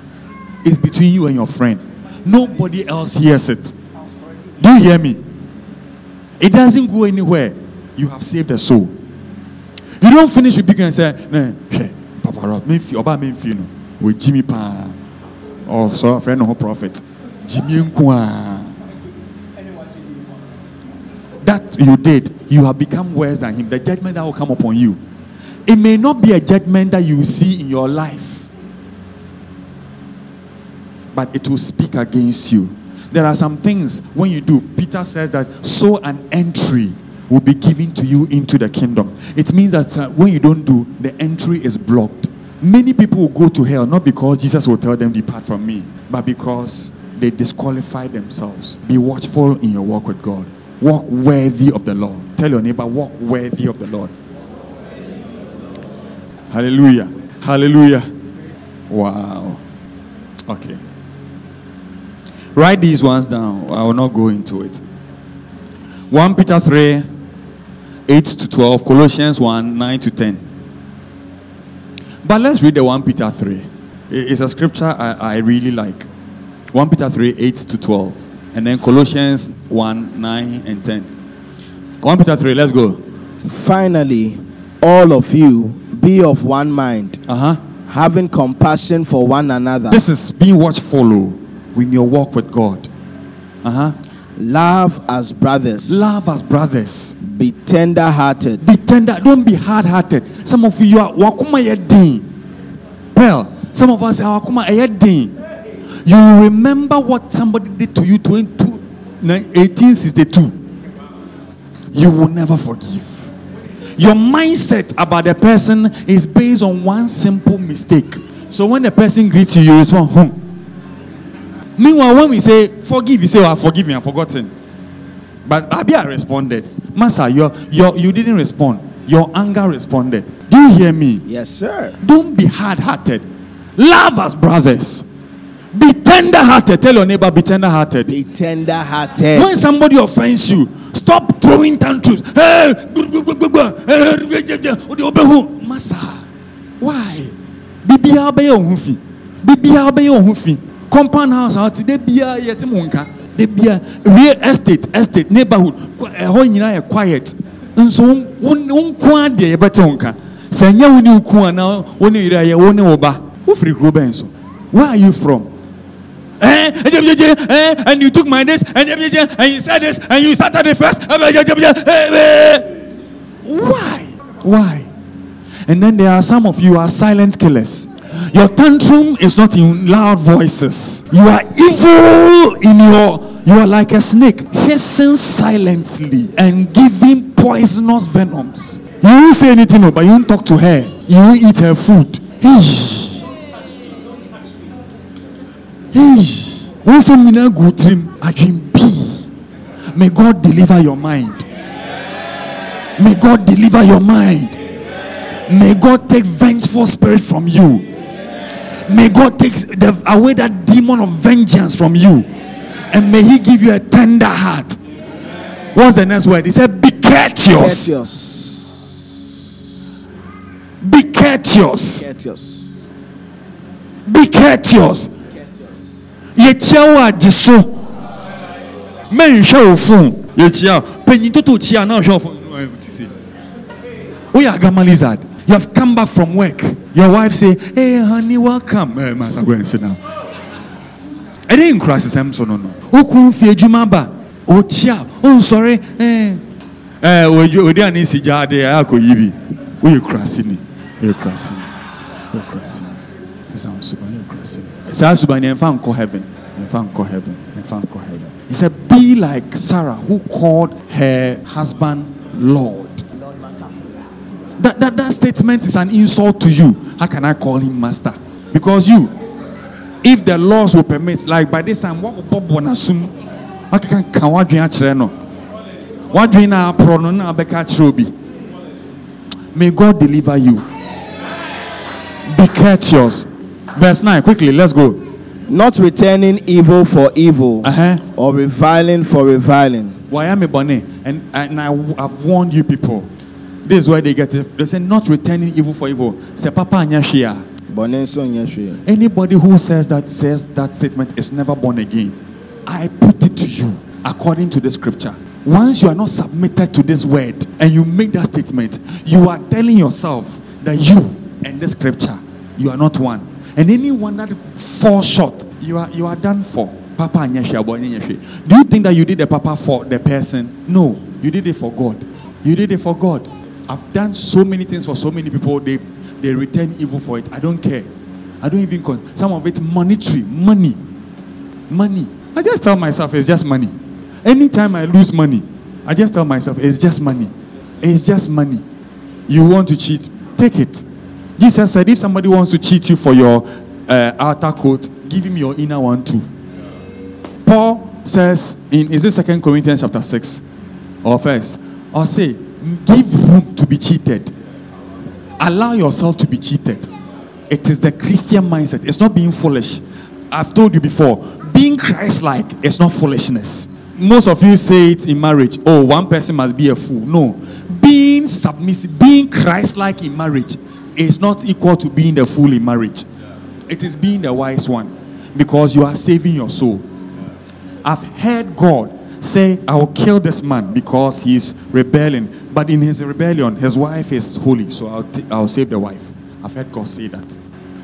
It's between you and your friend. Nobody else hears it. Do you hear me? It doesn't go anywhere. You have saved a soul. You don't finish rebuking and say, "Nah, hwɛ, Papa Rob, me memfi, ɔbaa memfi no, With Jimmy Pa. Oh, so friend no prophet. Jimmy nko ara." That you did, you have become worse than him. The judgment that will come upon you. It may not be a judgment that you see in your life, but it will speak against you. There are some things when you do, Peter says that so an entry will be given to you into the kingdom. It means that uh, when you don't do, the entry is blocked. Many people will go to hell not because Jesus will tell them, Depart from me, but because they disqualify themselves. Be watchful in your walk with God. Walk worthy of the Lord. Tell your neighbor, walk worthy of the Lord. Hallelujah. Hallelujah. Wow. Okay. Write these ones down. I will not go into it. 1 Peter 3 8 to 12, Colossians 1 9 to 10. But let's read the 1 Peter 3. It's a scripture I, I really like. 1 Peter 3 8 to 12. And then Colossians 1 9 and 10. 1 Peter 3, let's go.
Finally, all of you be of one mind,
Uh huh.
having compassion for one another.
This is being watchful in your walk with God. Uh huh.
Love as brothers.
Love as brothers.
Be tender hearted.
Be tender. Don't be hard hearted. Some of you are wakuma yedin. Well, some of us are wakuma yedin. You remember what somebody did to you 22, 1862. You will never forgive. Your mindset about the person is based on one simple mistake. So when the person greets you, you respond, hmm. Meanwhile, when we say forgive, you say, oh, I've forgiven, I've forgotten. But Abia responded, Master, your, your, you didn't respond. Your anger responded. Do you hear me?
Yes, sir.
Don't be hard hearted. Love as brothers. Be tender hearted. Tell your neighbor, be tender hearted.
Be tender hearted.
When somebody offends you, stop throwing tantrums. Hey, gu- gu- gu- gu- gu- eh, eh, eh, eh, ode obehu. Masa, why? Bibia obeye ohun fi. Bibia obeye ohun fi. Compound house out de bia yete mo nka. De bia real estate, estate, neighborhood. Ɛhɔ nyinaa yɛ quiet. Nso wo wo nko adeɛ yɛbɛte wo nka. Sɛ nyɛ wo ne wo ku anaa wo ne yere ayɛ wo ne wo ba. Wofiri kuro bɛn so? Where are you from? Eh, eh, eh, and you took my this and eh, and you said this and you started it first. Why? Why? And then there are some of you are silent killers. Your tantrum is not in loud voices. You are evil in your. You are like a snake, hissing silently and giving poisonous venoms. You won't say anything, but you won't talk to her. You won't eat her food. Eesh. Eesh. Wọ́n sọ nyinaa gu tirim adwin pii. May God deliver your mind. May God deliver your mind. May God take vengeful spirit from you. May God take the, away that demon of vengeance from you. And may He give you a tender heart. What's the next word? He said, Be courteous.
Courteous.
Be courteous.
Courteous.
Be courteous. Yɛkyia wo agye so. Mɛnhwɛ wo phone. Yɛkyia wo. Panyin toto kyia na ɔhwɛ wo phone. No, ɛyɛ ti. Woyɛ agama lizard. You have come back from work. Your wife say, Hey honey, welcome. Eh, Master, go and sit down. ɛde nkura sesɛm so no no wokun fi adwuma ba otia oh sorry eh eh odi odi ani si gya de akɔ yi bi woyɛ kurasi ni woyɛ kurasi ni woyɛ kurasi ni sisan suban yɛ kurasi ni saa suban ni ɛnfa nkɔ heaven ɛnfa nkɔ heaven ɛnfa nkɔ heaven. He said be like sarah who called her husband lord. That, that that statement is an insult to you. How can i call him master? Because you if the laws will permit like by this time what will bob na sum wakeka ka wadwen akyerɛ no wadwen na aporɔ no na abɛka akyerɛ obi may god deliver you. Be courteous verse 9 quickly let's go
Not returning evil for evil
uh-huh
or reviling for reviling.
why am I bunny and and I, i've warned you people this is where they get it they say not returning evil for evil say papa anya hwee a
Bɔne nso nyɛ hwee.
Anybody who says that says that statement is never born again. I put it to you according to the scripture. Once you are not submitted to this word and you make that statement, you are telling yourself that you and the scripture, you are not one. And anyone that falls short, you are you are done for. Papa anyehwe, abo anyehwe. Do you think that you did the papa for the person? No, you did it for God. You did it for God. I've done so many things for so many people. They they return evil for it. I don't care. I don't even con- some of it monetary money, money. I just tell myself it's just money. Anytime I lose money, I just tell myself it's just money. It's just money. You want to cheat, take it. Jesus said, if somebody wants to cheat you for your uh, outer coat, give him your inner one too. Paul says in is it Second Corinthians chapter six or first or say give room to be cheated. Allow yourself to be cheated. It is the Christian mindset. It's not being foolish. I've told you before, being Christ-like is not foolishness. Most of you say it in marriage. Oh, one person must be a fool. No, being submissive, being Christ-like in marriage is not equal to being the fool in marriage. It is being the wise one because you are saving your soul. I've heard God say, I will kill this man because he's rebelling. But in his rebellion, his wife is holy, so I'll, t- I'll save the wife. I've heard God say that.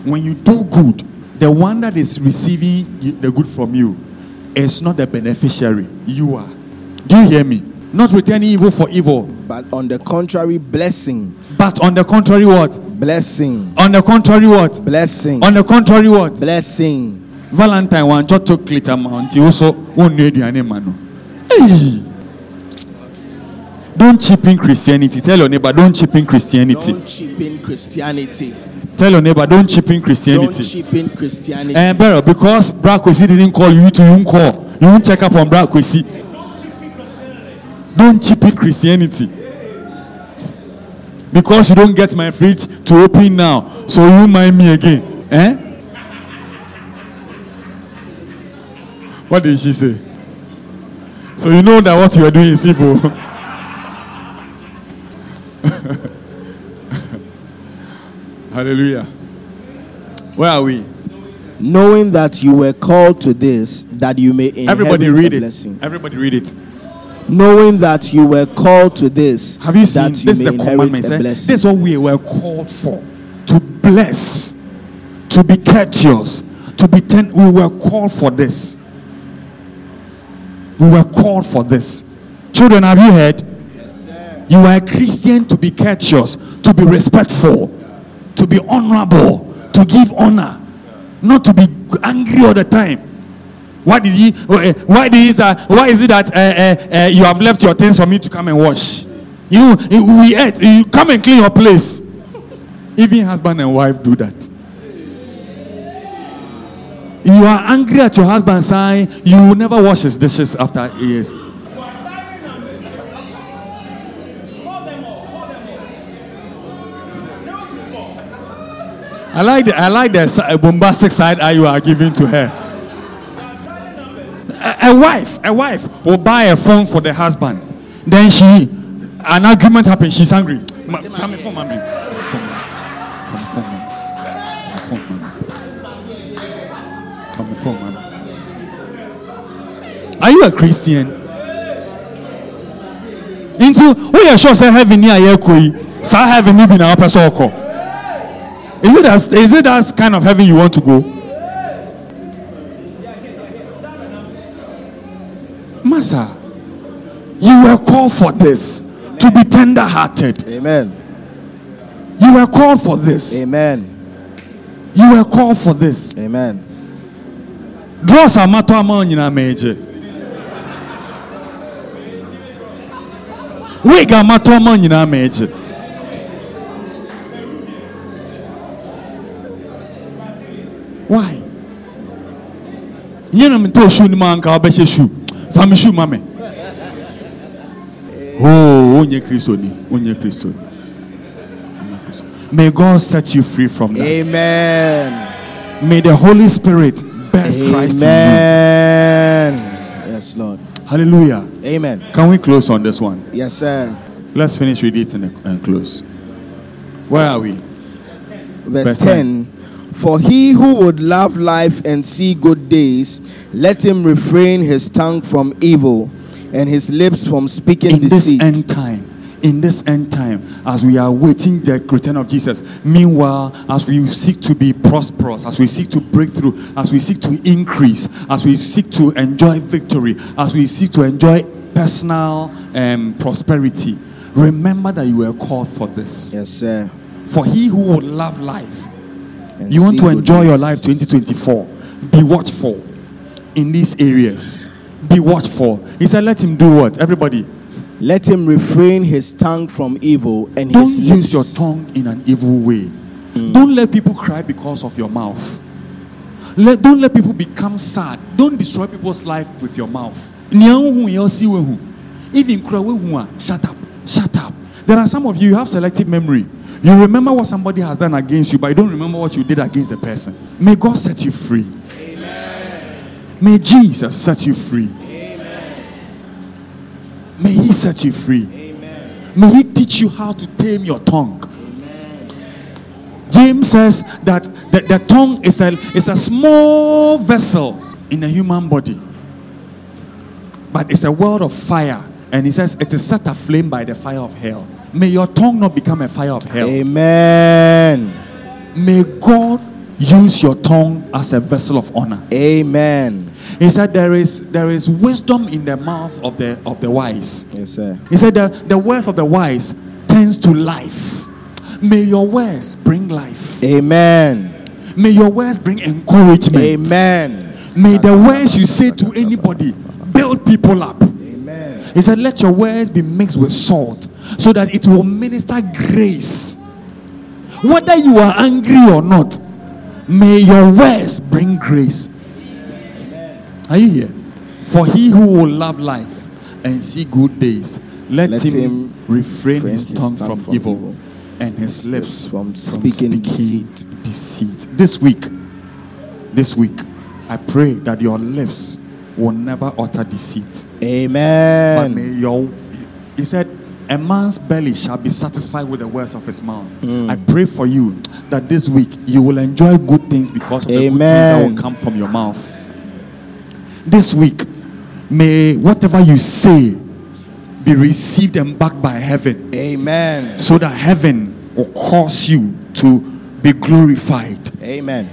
When you do good, the one that is receiving the good from you is not the beneficiary. You are. Do you hear me? Not returning evil for evil,
But on the contrary, blessing.
but on the contrary, what?
Blessing.
On the contrary, what?
Blessing.
On the contrary, what?
Blessing.
valentine wankyɛ chocolate ama wo nti wo so wonnua aduane ma no Hey! don't cheapen christianity tell your neighbor don't cheapen christianity
Don't cheapen Christianity.
tell your neighbor don't cheapen
Don't
christianity eh,
cheapen Christianity.
and better because brad kwesi didn't call you to you call you won't check up on brad kwesi don't cheapen christianity because you don't get my fridge to open now. So you mind me again eh? What did she say? So you know that what you are doing is evil. Hallelujah. Where are we?
Knowing that you were called to this, that you may inherit
everybody read it.
blessing.
everybody read it
Knowing that you were called to this,
Have you seen?
that
This
you
is the commandment. eh? This is what we were called for: to bless, to be courteous, to be ten. We were called for this. We were called for this. Children, have you heard? Yes, sir. You are a Christian to be courteous, to be respectful, to be honorable, to give honor, not to be angry all the time. Why did he? Why did he, uh, Why is it that uh, uh, uh, you have left your things for me to come and wash? You, you- we ate. You come and clean your place. Even husband and wife do that. You are angry at your husband, saying you will never wash his dishes after years. I like the I like the bombastic side eye you are giving to her. A, a wife, a wife will buy a phone for the husband. Then she, an argument happens. She's angry. Ma- phone, mommy. Phone, mommy. Phone, mommy. Phone, mommy. Come here, phone, mommy. Are you a Christian? Into oh, we are sure say heaven near here koi. Sa heaven ni bi na sɛ ɔkɔ. Is it that is it that kind of heaven you want to go? Massa, You were called for this to be tender hearted.
Amen.
You were called for this.
Amen.
You were called for this.
Amen.
Draw some matter among you major. We got matter among you major. Why? You know, me to shoe ni man ka obeshe shoe. Fami shoe mame. Oh, onye Kristo ni, onye Kristo ni. May God set you free from that.
Amen.
May the Holy Spirit birth Christ in
Amen. Yes, Lord.
you. Hallelujah.
Amen.
Can we close on this one?
Yes, sir.
Let's finish with it and, and uh, close. Where are we?
Verse
Verse
10 For he who would love life and see good days, let him refrain his tongue from evil and his lips from speaking
In this end time, in this end time, as we are waiting the return of Jesus, meanwhile, as we seek to be prosperous, as we seek to break through, as we seek to increase, as we seek to enjoy victory, as we seek to enjoy personal um, prosperity, remember that you were called for this.
yes, sir.
For he who would love life,
And
you want to enjoy your life 2024, be watchful in these areas. Be watchful. He said, Let him do what? Everybody,
Let him refrain his tongue from evil and
don't
his
use your tongue in an evil way. Hmm. Don't let people cry because of your mouth. Let, don't let people become sad. Don't destroy people's life with your mouth. Even cry, shut up, shut up. There are some of you, you have selective memory. You remember what somebody has done against you, but you don't remember what you did against the person. May God set you free. Amen. May Jesus set you free. Amen. May He set you free. Amen. May He teach you how to tame your tongue. James says that the, the tongue is a, is a small vessel in a human body, but it's a world of fire. And he says it is set aflame by the fire of hell. May your tongue not become a fire of hell.
Amen.
May God use your tongue as a vessel of honor.
Amen.
He said there is there is wisdom in the mouth of the of the wise.
Yes, sir.
He said the, the words of the wise tends to life. May your words bring life.
Amen.
May your words bring encouragement.
Amen.
May the words you say to anybody build people up.
Amen.
He said, Let your words be mixed with salt so that it will minister grace. Whether you are angry or not, may your words bring grace. Are you here? For he who will love life and see good days, let,
Let
him,
him
refrain his
his
tongue,
tongue
from,
from
evil,
evil,
and his lips
from speaking deceit.
deceit. This week, this week, I pray that your lips will never utter deceit. Amen. But may your, he said, a man's belly shall be satisfied with the words of his mouth.
Hmm.
I pray for you that this week you will enjoy good things because of the good things that
Amen.
will come from your mouth. This week, may whatever you say be received and backed by heaven
Amen.
so that heaven will cause you to be glorified
Amen.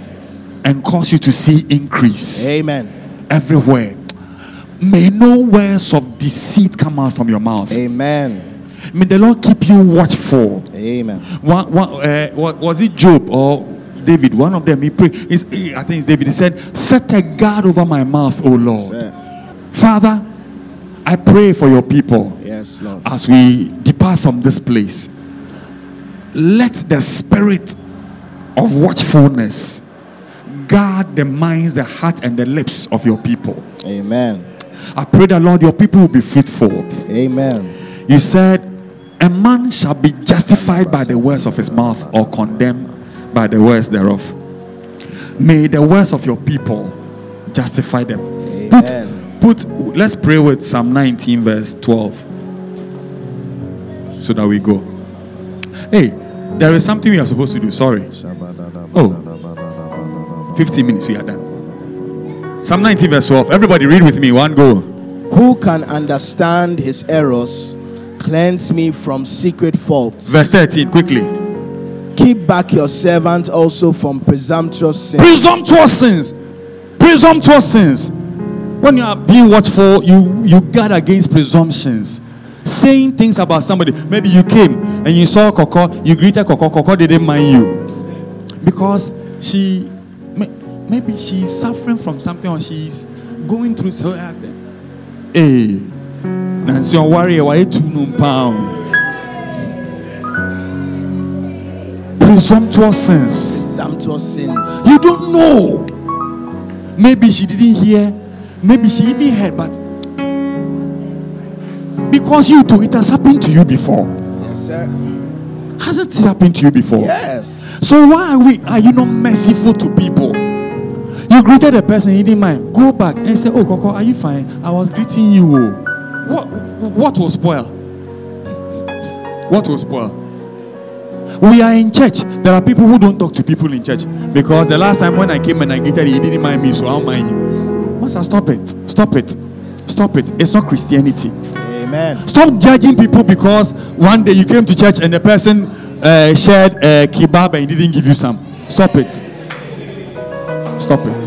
and cause you to see increase
Amen.
everywhere. May no words of deceit come out from your mouth.
Amen.
May the Lord keep you watchful.
Amen.
One, one, uh, what, was it Job or David? One of them, he prayed. I think it's David. He said, Set a guard over my mouth, O Lord.
Sir.
Father, I pray for your people
Yes, Lord.
as we depart from this place. Let the spirit of watchfulness guard the minds, the heart, and the lips of your people.
Amen.
I pray that, Lord, your people will be fruitful.
Amen.
You said, A man shall be justified by the words of his mouth or condemned by the words thereof. May the words of your people justify them.
Amen.
Put, put, let's pray with Psalm 19, verse 12. So that we go. Hey, there is something we are supposed to do. Sorry. Oh. 15 minutes, we are done. Psalm 19, verse 12. Everybody read with me. One go.
Who can understand his errors? Cleanse me from secret faults.
Verse 13, quickly.
Keep back your servant also from presumptuous sins.
presumptuous sins presumptuous sins when you are being watchful, you you guard against presumptions. Saying things about somebody. Maybe you came and you saw Coco, you greeted Coco, Coco didn't mind you. Because she may- maybe she's suffering from something or she's going through something. Hey, Nancy on warrior, why two no pound? Presumptuous sins.
Presumptuous sins.
You don't know. Maybe she didn't hear. Maybe she even heard, but because you too, it has happened to you before.
Yes, sir.
Hasn't it happened to you before?
Yes.
So why are we? Are you not merciful to people? You greeted a person, he didn't mind. Go back and say, "Oh, Coco, are you fine? I was greeting you." Oh. Oh." What? What was spoiled? What was spoiled? We are in church. There are people who don't talk to people in church because the last time when I came and I greeted, he didn't mind me, so I'll mind him. Master, stop it! Stop it! Stop it! It's not Christianity.
Amen.
Stop judging people because one day you came to church and the person uh, shared uh, kebab and he didn't give you some. Stop it. Stop it.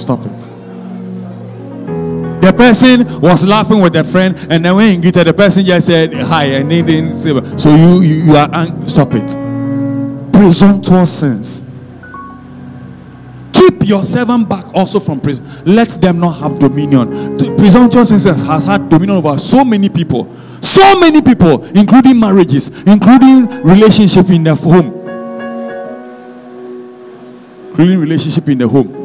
Stop it. The person was laughing with a friend, and then when he greeted, the person just said hi and they didn't say. So you you, you are ang- stop it. Presumptuous sins. Keep your servant back also from prison. Let them not have dominion. The Presumptuous sins has had dominion over so many people. So many people, including marriages, including relationship in the home. Including relationship in the home.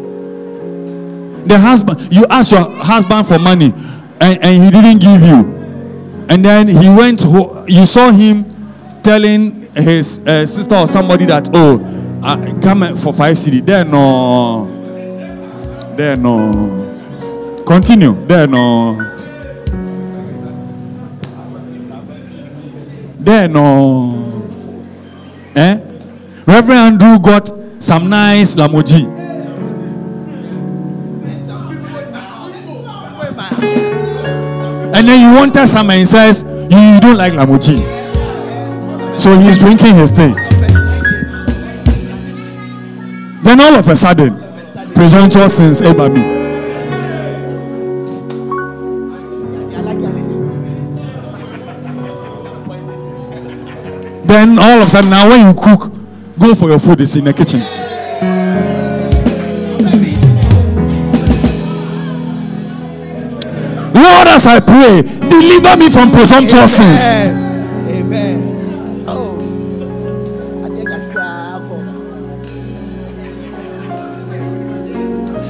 The husband, you ask your husband for money and, and he didn't give you. And then he went, you saw him telling his uh, sister or somebody that, oh, uh, come for five cedi. There no. There no. Continue. There no. There no. Eh? Reverend Andrew got some nice lamoji. And then you wanted some and says, you, you don't like lamoji. So he's drinking his thing. Then all of a sudden, presumptuous sins over me. Then all of a sudden, now when you cook, go for your food, it's in the kitchen. As I pray, deliver me from presumptuous sins.
Amen. Oh. I think I cry.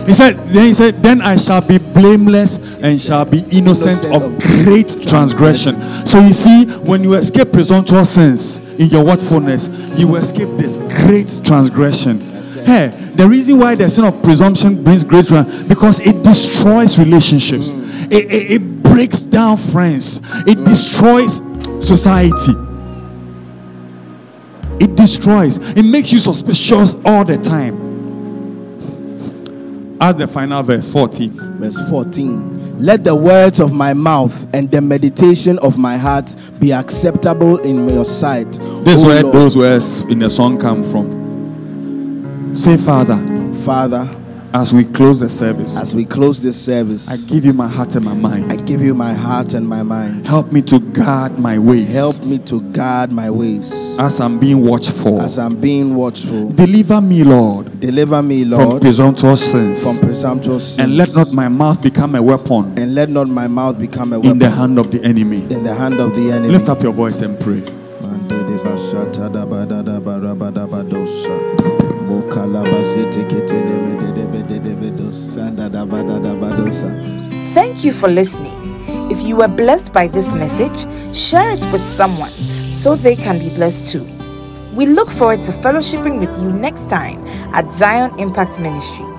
He said, then he said, then I shall be blameless and shall be innocent
Innocent
of great transgression. So you see, when you escape presumptuous sins in your watchfulness, you escape this great transgression. Hey, the reason why the sin of presumption brings great because it destroys relationships. Mm. It, it, it breaks down friends. It destroys society. It destroys. It makes you suspicious all the time. Add the final verse 14.
Verse 14. Let the words of my mouth and the meditation of my heart be acceptable in your sight.
This
O
is where those words in the song come from. Say, Father,
Father,
as we close the service,
as we close this service,
I give you my heart and my mind.
I give you my heart and my mind.
Help me to guard my ways.
Help me to guard my ways
as I'm being watchful.
as I'm being watchful.
Deliver me, Lord,
Deliver me, Lord, from
presumptuous sins.
from presumptuous sins.
and let not my mouth become a weapon
and let not my mouth become a weapon in
the hand of the enemy.
in the hand of the enemy.
Lift up your voice and pray.
Thank you for listening. If you were blessed by this message, share it with someone so they can be blessed too. We look forward to fellowshipping with you next time at Zion Impact Ministry.